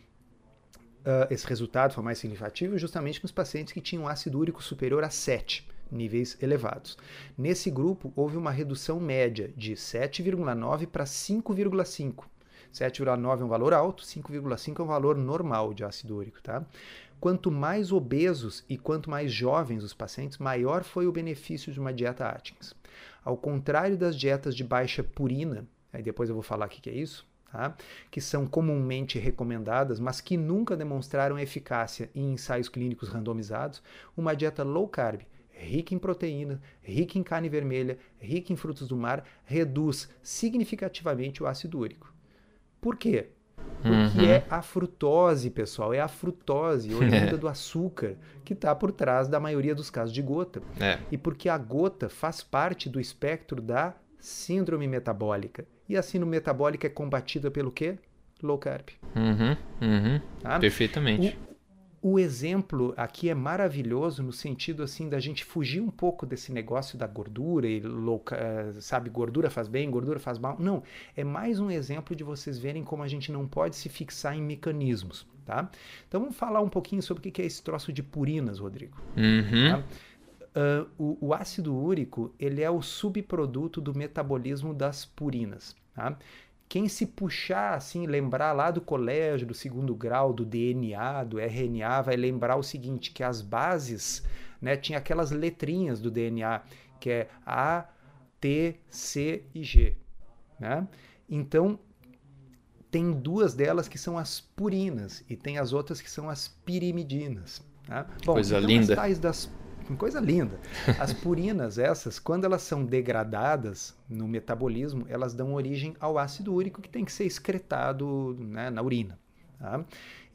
Uh, esse resultado foi mais significativo justamente nos pacientes que tinham ácido úrico superior a 7 níveis elevados. Nesse grupo, houve uma redução média de 7,9 para 5,5. 7,9 é um valor alto, 5,5 é um valor normal de ácido úrico, tá? Quanto mais obesos e quanto mais jovens os pacientes, maior foi o benefício de uma dieta Atkins. Ao contrário das dietas de baixa purina, aí depois eu vou falar o que é isso, tá? que são comumente recomendadas, mas que nunca demonstraram eficácia em ensaios clínicos randomizados, uma dieta low carb rica em proteína, rica em carne vermelha, rica em frutos do mar, reduz significativamente o ácido úrico. Por quê? Porque uhum. é a frutose, pessoal, é a frutose, oriunda é. do açúcar, que está por trás da maioria dos casos de gota. É. E porque a gota faz parte do espectro da síndrome metabólica. E a síndrome metabólica é combatida pelo quê? Low carb. Uhum, uhum. Tá? Perfeitamente o exemplo aqui é maravilhoso no sentido assim da gente fugir um pouco desse negócio da gordura e louca, eh, sabe, gordura faz bem, gordura faz mal. Não, é mais um exemplo de vocês verem como a gente não pode se fixar em mecanismos, tá? Então vamos falar um pouquinho sobre o que é esse troço de purinas, Rodrigo. Uhum. Tá? Uh, o, o, ácido úrico ele é o subproduto do metabolismo das purinas. Tá? Quem se puxar assim, lembrar lá do colégio, do segundo grau, do DNA, do RNA, vai lembrar o seguinte, que as bases, né, tinha aquelas letrinhas do DNA, que é A, T, C e G, né? Então, tem duas delas que são as purinas e tem as outras que são as pirimidinas. Né? Bom, Coisa então linda. As tais das coisa linda. As purinas, essas, quando elas são degradadas no metabolismo, elas dão origem ao ácido úrico que tem que ser excretado né, na urina. Tá?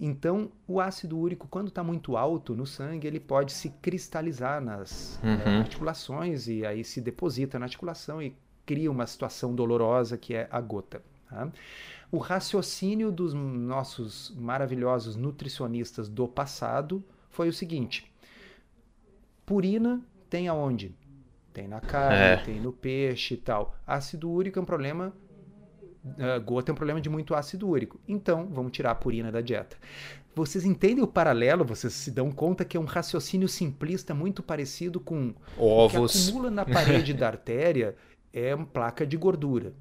Então, o ácido úrico, quando está muito alto no sangue, ele pode se cristalizar nas uhum. é, articulações e aí se deposita na articulação e cria uma situação dolorosa que é a gota. Tá? O raciocínio dos nossos maravilhosos nutricionistas do passado foi o seguinte: Purina tem aonde? Tem na carne, é. tem no peixe e tal. Ácido úrico é um problema Uh, gota é um problema de muito ácido úrico. Então, vamos tirar a purina da dieta. Vocês entendem o paralelo? Vocês se dão conta que é um raciocínio simplista muito parecido com ovos. O que acumula na parede da artéria é uma placa de gordura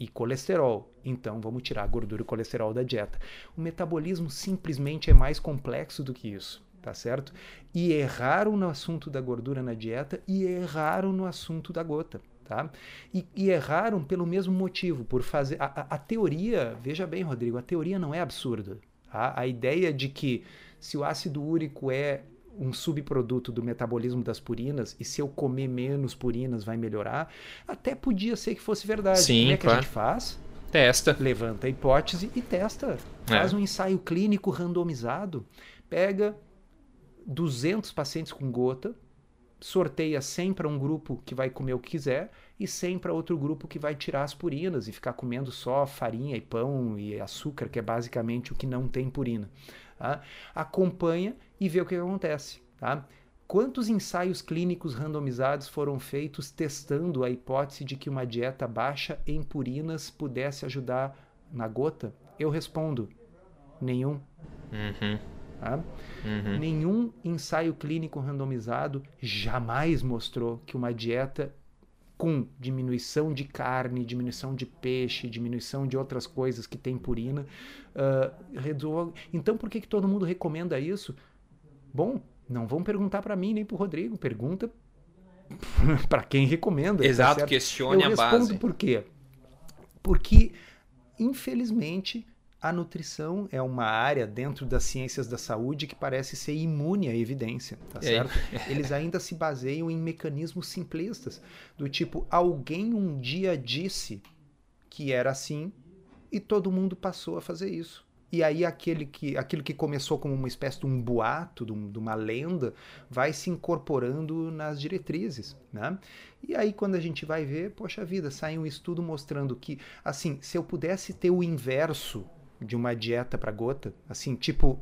e colesterol. Então, vamos tirar a gordura e o colesterol da dieta. O metabolismo simplesmente é mais complexo do que isso, tá certo? E erraram no assunto da gordura na dieta e erraram no assunto da gota. Tá? E, e erraram pelo mesmo motivo, por fazer. A, a, a, teoria, veja bem, Rodrigo, a teoria não é absurda. Tá? A ideia de que se o ácido úrico é um subproduto do metabolismo das purinas e se eu comer menos purinas vai melhorar, até podia ser que fosse verdade. Sim, Como é que claro. a gente faz? Testa. Levanta a hipótese e testa. Faz É. um ensaio clínico randomizado, pega 200 pacientes com gota, sorteia 100 para um grupo que vai comer o que quiser e 100 para outro grupo que vai tirar as purinas e ficar comendo só farinha e pão e açúcar, que é basicamente o que não tem purina. Tá? Acompanha e vê o que acontece. Tá? Quantos ensaios clínicos randomizados foram feitos testando a hipótese de que uma dieta baixa em purinas pudesse ajudar na gota? Eu respondo: nenhum. Uhum. Tá? Uhum. Nenhum ensaio clínico randomizado jamais mostrou que uma dieta com diminuição de carne, diminuição de peixe, diminuição de outras coisas que tem purina, uh, resolve. Então, por que, que todo mundo recomenda isso? Bom, não vão perguntar para mim nem para o Rodrigo, pergunta para quem recomenda. tá Exato, certo? questione Eu a respondo base. por quê? Porque, infelizmente, a nutrição é uma área dentro das ciências da saúde que parece ser imune à evidência, tá É. certo? Eles ainda se baseiam em mecanismos simplistas, do tipo, alguém um dia disse que era assim e todo mundo passou a fazer isso. E aí aquele que, aquilo que começou como uma espécie de um boato, de, um- de uma lenda, vai se incorporando nas diretrizes, né? E aí quando a gente vai ver, poxa vida, sai um estudo mostrando que, assim, se eu pudesse ter o inverso de uma dieta para gota, assim, tipo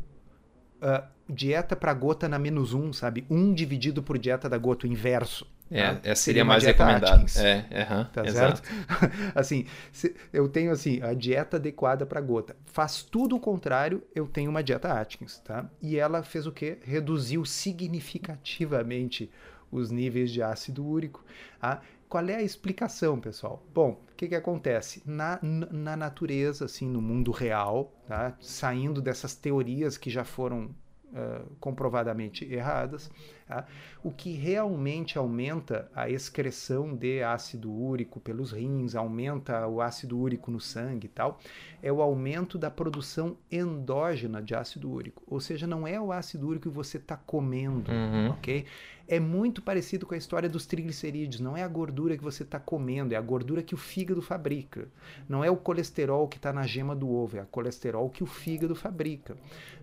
ah, dieta para gota na menos um, sabe? Um dividido por dieta da gota, o inverso. É, tá? essa seria uma mais dieta recomendado. Atkins. É, aham, Tá exato. certo? assim, se- eu tenho assim, a dieta adequada para gota. Faz tudo o contrário, eu tenho uma dieta Atkins, tá? E ela fez o quê? Reduziu significativamente os níveis de ácido úrico. tá? Qual é a explicação, pessoal? Bom, o que, que acontece? Na, na natureza, assim, no mundo real, tá? saindo dessas teorias que já foram ah, comprovadamente erradas, tá? o que realmente aumenta a excreção de ácido úrico pelos rins, aumenta o ácido úrico no sangue e tal, é o aumento da produção endógena de ácido úrico. Ou seja, não é o ácido úrico que você está comendo, Uhum. ok? É muito parecido com a história dos triglicerídeos. Não é a gordura que você está comendo, é a gordura que o fígado fabrica. Não é o colesterol que está na gema do ovo, é a colesterol que o fígado fabrica.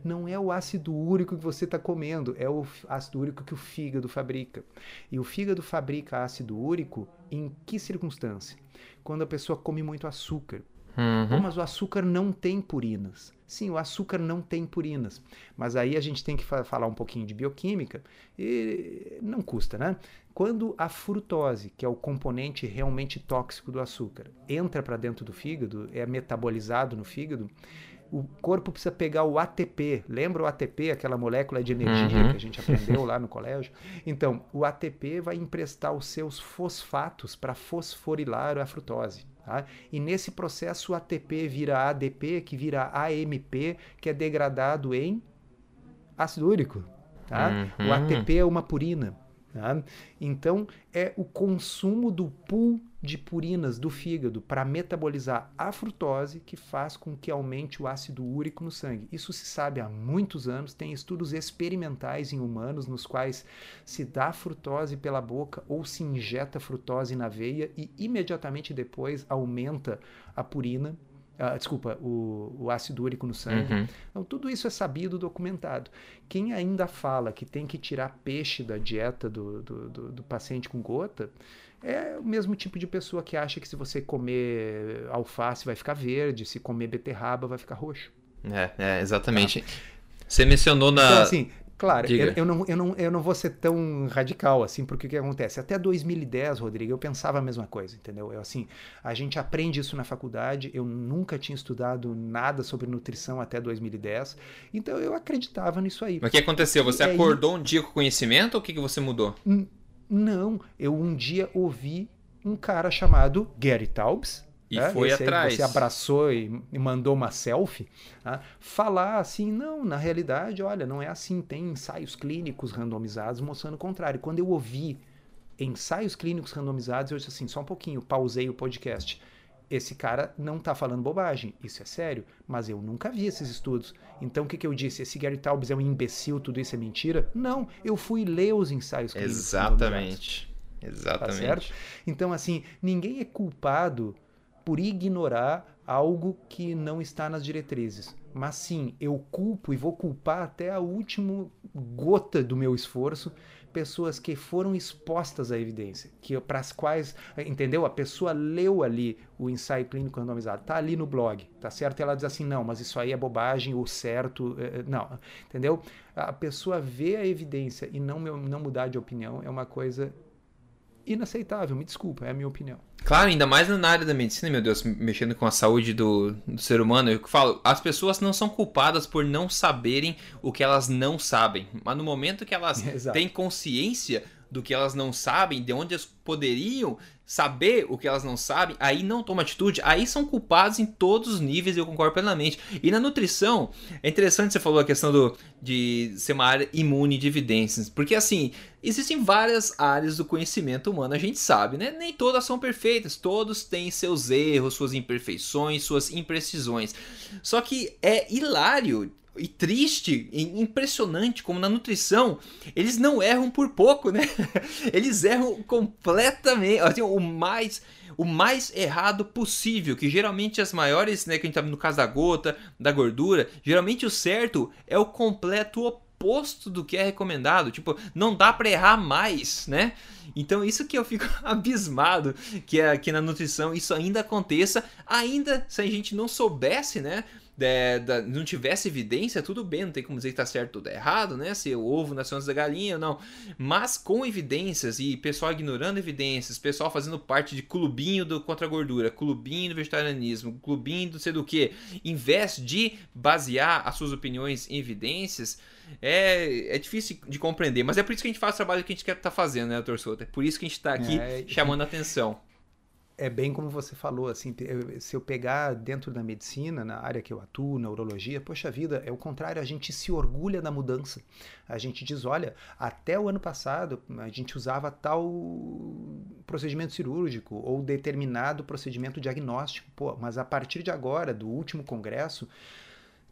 Não é o ácido úrico que você está comendo, é o ácido úrico que o fígado fabrica. E o fígado fabrica ácido úrico em que circunstância? Quando a pessoa come muito açúcar. Uhum. mas o açúcar não tem purinas. Sim, o açúcar não tem purinas. Mas aí a gente tem que fa- falar um pouquinho de bioquímica e não custa, né? Quando a frutose, que é o componente realmente tóxico do açúcar, entra para dentro do fígado, é metabolizado no fígado, o corpo precisa pegar o ATP. Lembra o ATP, aquela molécula de energia Uhum. que a gente aprendeu lá no colégio? Então, o ATP vai emprestar os seus fosfatos para fosforilar a frutose. Tá? E nesse processo o ATP vira ADP, que vira AMP, que é degradado em ácido úrico. Tá? Uhum. O ATP é uma purina. tá? Então, é o consumo do pool de purinas do fígado para metabolizar a frutose que faz com que aumente o ácido úrico no sangue. Isso se sabe há muitos anos, tem estudos experimentais em humanos nos quais se dá frutose pela boca ou se injeta frutose na veia e imediatamente depois aumenta a purina, ah, desculpa, o, o ácido úrico no sangue. Uhum. Então, tudo isso é sabido, documentado. Quem ainda fala que tem que tirar peixe da dieta do, do, do- do paciente com gota é o mesmo tipo de pessoa que acha que se você comer alface vai ficar verde, se comer beterraba vai ficar roxo. É, é, exatamente. Você mencionou na. Então, assim, Claro, eu, eu, não, eu, não, eu não vou ser tão radical assim, porque o que acontece? Até 2010, Rodrigo, eu pensava a mesma coisa, entendeu? Eu, assim, a gente aprende isso na faculdade, eu nunca tinha estudado nada sobre nutrição até 2010, então eu acreditava nisso aí. Mas o que aconteceu? Você e acordou aí... um dia com conhecimento ou o que, que você mudou? Não, eu um dia ouvi um cara chamado Gary Taubes, e é, foi atrás. Você abraçou e, mandou uma selfie. Tá? Falar assim, não, na realidade, olha, não é assim. Tem ensaios clínicos randomizados mostrando o contrário. Quando eu ouvi ensaios clínicos randomizados, eu disse assim, só um pouquinho, pausei o podcast. Esse cara não está falando bobagem, isso é sério, mas eu nunca vi esses estudos. Então o que, que eu disse? Esse Gary Taubes é um imbecil, tudo isso é mentira? Não, eu fui ler os ensaios clínicos. Exatamente. Exatamente. Tá certo? Então, assim, ninguém é culpado por ignorar algo que não está nas diretrizes. Mas sim, eu culpo e vou culpar até a última gota do meu esforço pessoas que foram expostas à evidência, que para as quais, entendeu? A pessoa leu ali o ensaio clínico randomizado, tá ali no blog, tá certo? E ela diz assim, não, mas isso aí é bobagem, o certo, é, é, não, entendeu? A pessoa vê a evidência e não, não mudar de opinião é uma coisa inaceitável, me desculpa, é a minha opinião. Claro, ainda mais na área da medicina, meu Deus, mexendo com a saúde do, do, ser humano, eu falo, as pessoas não são culpadas por não saberem o que elas não sabem, mas no momento que elas Exato. têm consciência do que elas não sabem, de onde elas poderiam saber o que elas não sabem, aí não toma atitude, aí são culpados em todos os níveis, eu concordo plenamente. E na nutrição, é interessante você falou a questão do, de ser uma área imune de evidências, porque assim, existem várias áreas do conhecimento humano, a gente sabe, né? Nem todas são perfeitas, todos têm seus erros, suas imperfeições, suas imprecisões. Só que é hilário e triste, e impressionante como na nutrição eles não erram por pouco, né? Eles erram completamente, assim, o mais o mais errado possível, que geralmente as maiores, né, que a gente tá no caso da gota, da gordura, geralmente o certo é o completo oposto do que é recomendado, tipo, não dá para errar mais, né? Então isso que eu fico abismado que aqui na nutrição isso ainda aconteça, ainda se a gente não soubesse, né, de, de, não tivesse evidência, tudo bem, não tem como dizer que está certo ou tá errado, né? Se o ovo nasceu antes da galinha ou não. Mas com evidências e pessoal ignorando evidências, pessoal fazendo parte de clubinho do contra a gordura, clubinho do vegetarianismo, clubinho do sei do que, em vez de basear as suas opiniões em evidências, é, é difícil de compreender. Mas é por isso que a gente faz o trabalho que a gente quer estar tá fazendo, né, doutor Souto? É por isso que a gente está aqui é, chamando a atenção é bem como você falou, assim, se eu pegar dentro da medicina, na área que eu atuo, neurologia, poxa vida, é o contrário, a gente se orgulha da mudança. A gente diz, olha, até o ano passado a gente usava tal procedimento cirúrgico ou determinado procedimento diagnóstico, pô, mas a partir de agora, do último congresso,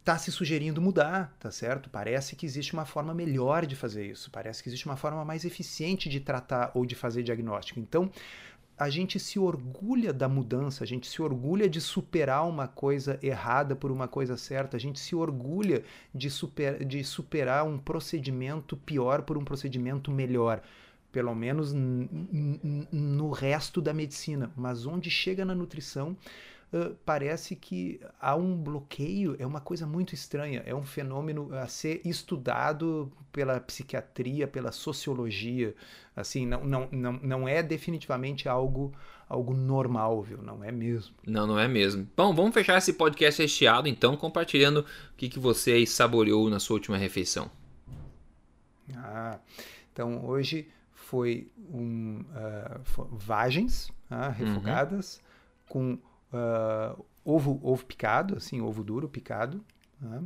está se sugerindo mudar, tá certo? Parece que existe uma forma melhor de fazer isso, parece que existe uma forma mais eficiente de tratar ou de fazer diagnóstico. Então, a gente se orgulha da mudança, a gente se orgulha de superar uma coisa errada por uma coisa certa, a gente se orgulha de, super, de superar um procedimento pior por um procedimento melhor. Pelo menos no resto da medicina. Mas onde chega na nutrição, uh, parece que há um bloqueio, é uma coisa muito estranha, é um fenômeno a ser estudado pela psiquiatria, pela sociologia, assim, não, não, não, não é definitivamente algo algo normal, viu? Não é mesmo. Não, não é mesmo. Bom, vamos fechar esse podcast recheado, então, compartilhando o que, que você aí saboreou na sua última refeição. Ah, então hoje foi um uh, vagens uh, refogadas uhum. com uh, ovo, ovo picado, assim, ovo duro picado, né?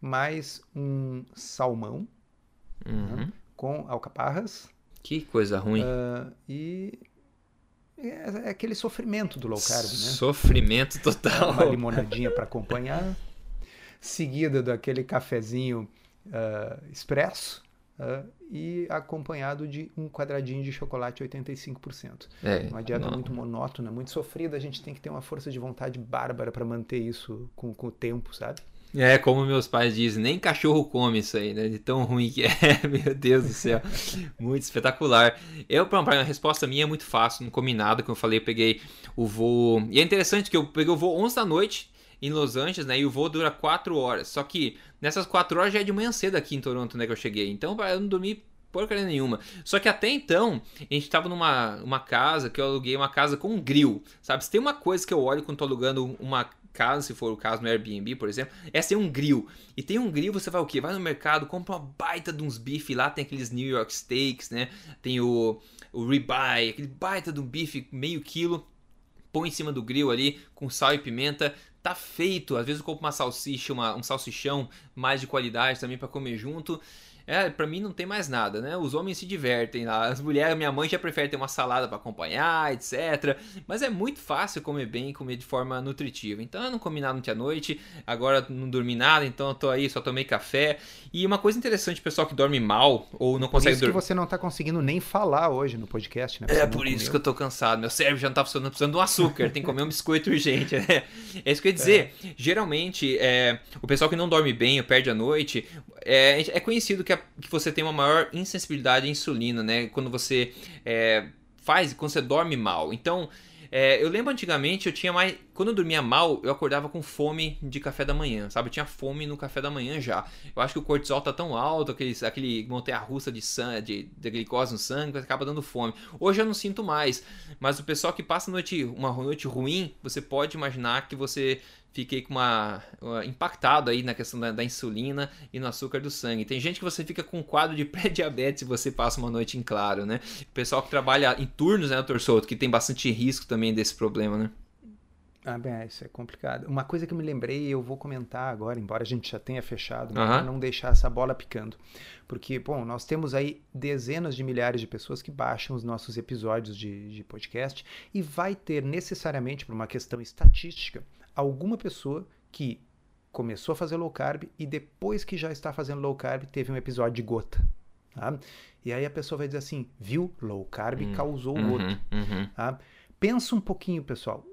mais um salmão uhum. né? com alcaparras. Que coisa ruim. Uh, e é, é, aquele sofrimento do low carb, né? Sofrimento total. Uma limonadinha para acompanhar, seguida daquele cafezinho uh, expresso, Uh, e acompanhado de um quadradinho de chocolate 85%. É, uma dieta não. muito monótona, muito sofrida, a gente tem que ter uma força de vontade bárbara para manter isso com, com o tempo, sabe? É, como meus pais dizem, nem cachorro come isso aí, né? De tão ruim que é, meu Deus do céu. muito espetacular. Eu, pra uma resposta minha é muito fácil, não comi nada, como eu falei, eu peguei o voo. E é interessante que eu peguei o voo 11 da noite, em Los Angeles, né? E o voo dura 4 horas. Só que nessas 4 horas já é de manhã cedo aqui em Toronto, né? Que eu cheguei. Então eu não dormi porcaria nenhuma. Só que até então, a gente tava numa uma casa que eu aluguei uma casa com um grill, sabe? Se tem uma coisa que eu olho quando tô alugando uma casa, se for o caso no Airbnb, por exemplo, é ser um grill. E tem um grill, você vai o quê? Vai no mercado, compra uma baita de uns bife lá, tem aqueles New York Steaks, né? Tem o, o ribeye, aquele baita de um bife meio quilo, põe em cima do grill ali com sal e pimenta, tá feito. Às vezes eu compro uma salsicha, uma, um salsichão mais de qualidade também para comer junto. É, pra mim não tem mais nada, né? Os homens se divertem lá. As mulheres, minha mãe já prefere ter uma salada para acompanhar, etc. Mas é muito fácil comer bem e comer de forma nutritiva. Então eu não comi nada ontem à noite, agora não dormi nada, então eu tô aí, só tomei café. E uma coisa interessante, pessoal que dorme mal ou não consegue dormir. Por isso que você não tá conseguindo nem falar hoje no podcast, né? é por isso comeu. que eu tô cansado. Meu cérebro já não tá funcionando, precisando de um açúcar. tem que comer um biscoito urgente, né? É isso que eu ia dizer. É. Geralmente, é, o pessoal que não dorme bem ou perde a noite, é, é conhecido que, a, que você tem uma maior insensibilidade à insulina, né? Quando você é, faz, quando você dorme mal. Então, é, eu lembro antigamente, eu tinha mais. Quando eu dormia mal, eu acordava com fome de café da manhã, sabe? Eu tinha fome no café da manhã já. Eu acho que o cortisol tá tão alto, aquele, aquele montanha russa de de, de glicose no sangue, acaba dando fome. Hoje eu não sinto mais. Mas o pessoal que passa noite, uma noite ruim, você pode imaginar que você fiquei com uma, uma, impactado aí na questão da, da, insulina e no açúcar do sangue. Tem gente que você fica com um quadro de pré-diabetes se você passa uma noite em claro, né? O pessoal que trabalha em turnos, né, doutor Souto, que tem bastante risco também desse problema, né? Ah, bem, é, isso é complicado. Uma coisa que eu me lembrei e eu vou comentar agora, embora a gente já tenha fechado, uhum. para não deixar essa bola picando. Porque, bom, nós temos aí dezenas de milhares de pessoas que baixam os nossos episódios de, de podcast e vai ter necessariamente, por uma questão estatística, alguma pessoa que começou a fazer low carb e depois que já está fazendo low carb teve um episódio de gota. Tá? E aí a pessoa vai dizer assim, viu? Low carb hum, causou uhum, gota. Uhum. Tá? Pensa um pouquinho, pessoal.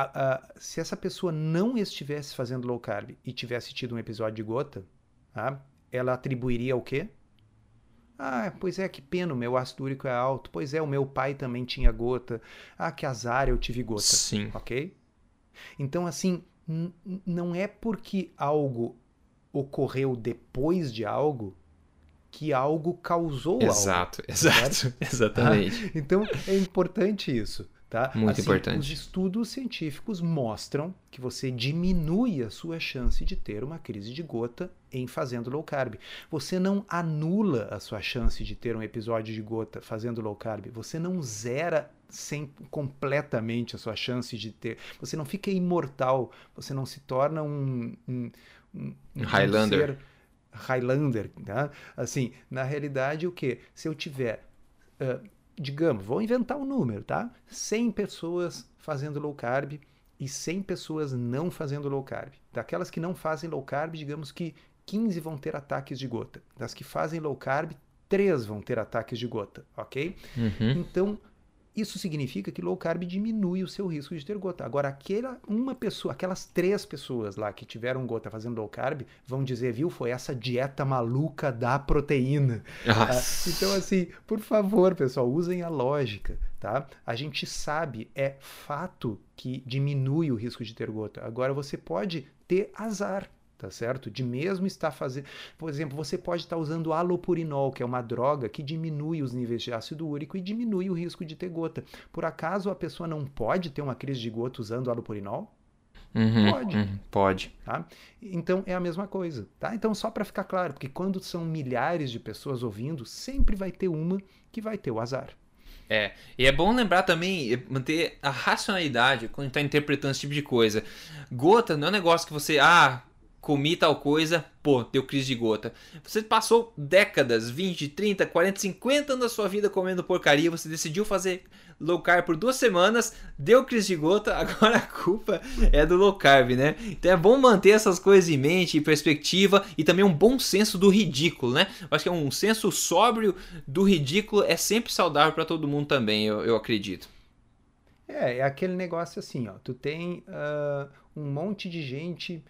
A, a, se essa pessoa não estivesse fazendo low carb e tivesse tido um episódio de gota, tá? ela atribuiria o quê? Ah, pois é, que pena, o meu ácido úrico é alto. Pois é, o meu pai também tinha gota. Ah, que azar, eu tive gota. Sim. Ok? Então, assim, não é porque algo ocorreu depois de algo que algo causou exato, algo. Exato, exato, exatamente. Ah, então é importante isso. Tá? Muito assim, importante. Os estudos científicos mostram que você diminui a sua chance de ter uma crise de gota em fazendo low carb. Você não anula a sua chance de ter um episódio de gota fazendo low carb. Você não zera sem completamente a sua chance de ter. Você não fica imortal. Você não se torna um, um, um Highlander. Um Highlander, tá? Assim, na realidade, o que? Se eu tiver uh, digamos, vou inventar um número, tá? 100 pessoas fazendo low carb e 100 pessoas não fazendo low carb. Daquelas que não fazem low carb, digamos que 15 vão ter ataques de gota. Das que fazem low carb, 3 vão ter ataques de gota, ok? Uhum. Então, isso significa que low carb diminui o seu risco de ter gota. Agora, aquela uma pessoa, aquelas três pessoas lá que tiveram gota fazendo low carb, vão dizer, viu, foi essa dieta maluca da proteína. Ah, então, assim, por favor, pessoal, usem a lógica, tá? A gente sabe, é fato que diminui o risco de ter gota. Agora, você pode ter azar tá certo? De mesmo estar fazendo, por exemplo, você pode estar usando alopurinol, que é uma droga que diminui os níveis de ácido úrico e diminui o risco de ter gota. Por acaso a pessoa não pode ter uma crise de gota usando alopurinol? Uhum, pode. Uhum, pode. Tá? Então é a mesma coisa. Tá? Então, só para ficar claro, porque quando são milhares de pessoas ouvindo, sempre vai ter uma que vai ter o azar. É, e é bom lembrar também, manter a racionalidade quando está interpretando esse tipo de coisa. Gota não é um negócio que você, ah, comi tal coisa, pô, deu crise de gota. Você passou décadas, 20, 30, 40, 50 anos da sua vida comendo porcaria, você decidiu fazer low carb por duas semanas, deu crise de gota, agora a culpa é do low carb, né? Então é bom manter essas coisas em mente, em perspectiva e também um bom senso do ridículo, né? Eu acho que é um senso sóbrio do ridículo é sempre saudável para todo mundo também, eu, eu acredito. É, é aquele negócio assim, ó, tu tem uh, um monte de gente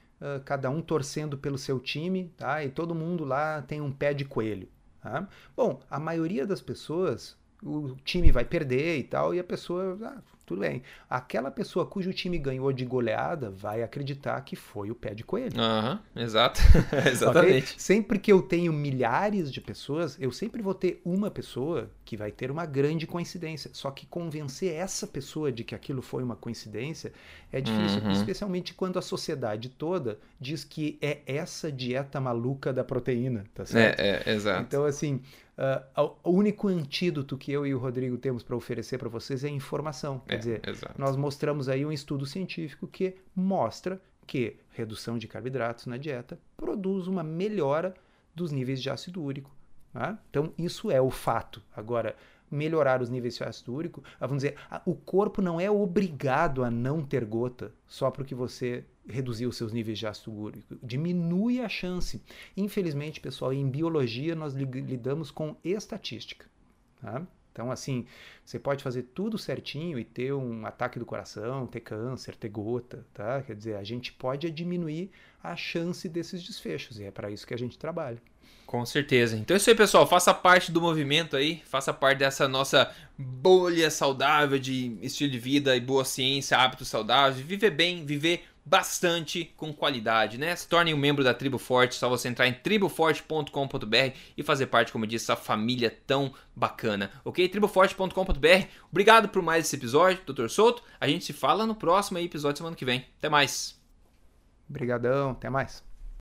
cada um torcendo pelo seu time, tá? E todo mundo lá tem um pé de coelho. Tá? Bom, a maioria das pessoas, o time vai perder e tal, e a pessoa, ah, tudo bem. Aquela pessoa cujo time ganhou de goleada vai acreditar que foi o pé de coelho. Aham, uhum, exato. Exatamente. Okay? Sempre que eu tenho milhares de pessoas, eu sempre vou ter uma pessoa que vai ter uma grande coincidência. Só que convencer essa pessoa de que aquilo foi uma coincidência é difícil, uhum. especialmente quando a sociedade toda diz que é essa dieta maluca da proteína, tá certo? É, é exato. Então, assim, Uh, o único antídoto que eu e o Rodrigo temos para oferecer para vocês é informação. Quer é, dizer, exato. nós mostramos aí um estudo científico que mostra que redução de carboidratos na dieta produz uma melhora dos níveis de ácido úrico. Né? Então, isso é o fato. Agora, melhorar os níveis de ácido úrico, ah, vamos dizer, o corpo não é obrigado a não ter gota só porque você reduzir os seus níveis de ácido úrico, diminui a chance. Infelizmente, pessoal, em biologia nós lidamos com estatística. Tá? Então, assim, você pode fazer tudo certinho e ter um ataque do coração, ter câncer, ter gota, tá? Quer dizer, a gente pode diminuir a chance desses desfechos e é para isso que a gente trabalha. Com certeza. Então é isso aí, pessoal. Faça parte do movimento aí, faça parte dessa nossa bolha saudável de estilo de vida e boa ciência, hábitos saudáveis, viver bem, viver bastante com qualidade, né? Se torne um membro da Tribo Forte, só você entrar em triboforte.com.br e fazer parte, como eu disse, dessa família tão bacana, ok? triboforte.com.br. Obrigado por mais esse episódio, Dr. Souto. A gente se fala no próximo episódio semana que vem. Até mais. Obrigadão, até mais.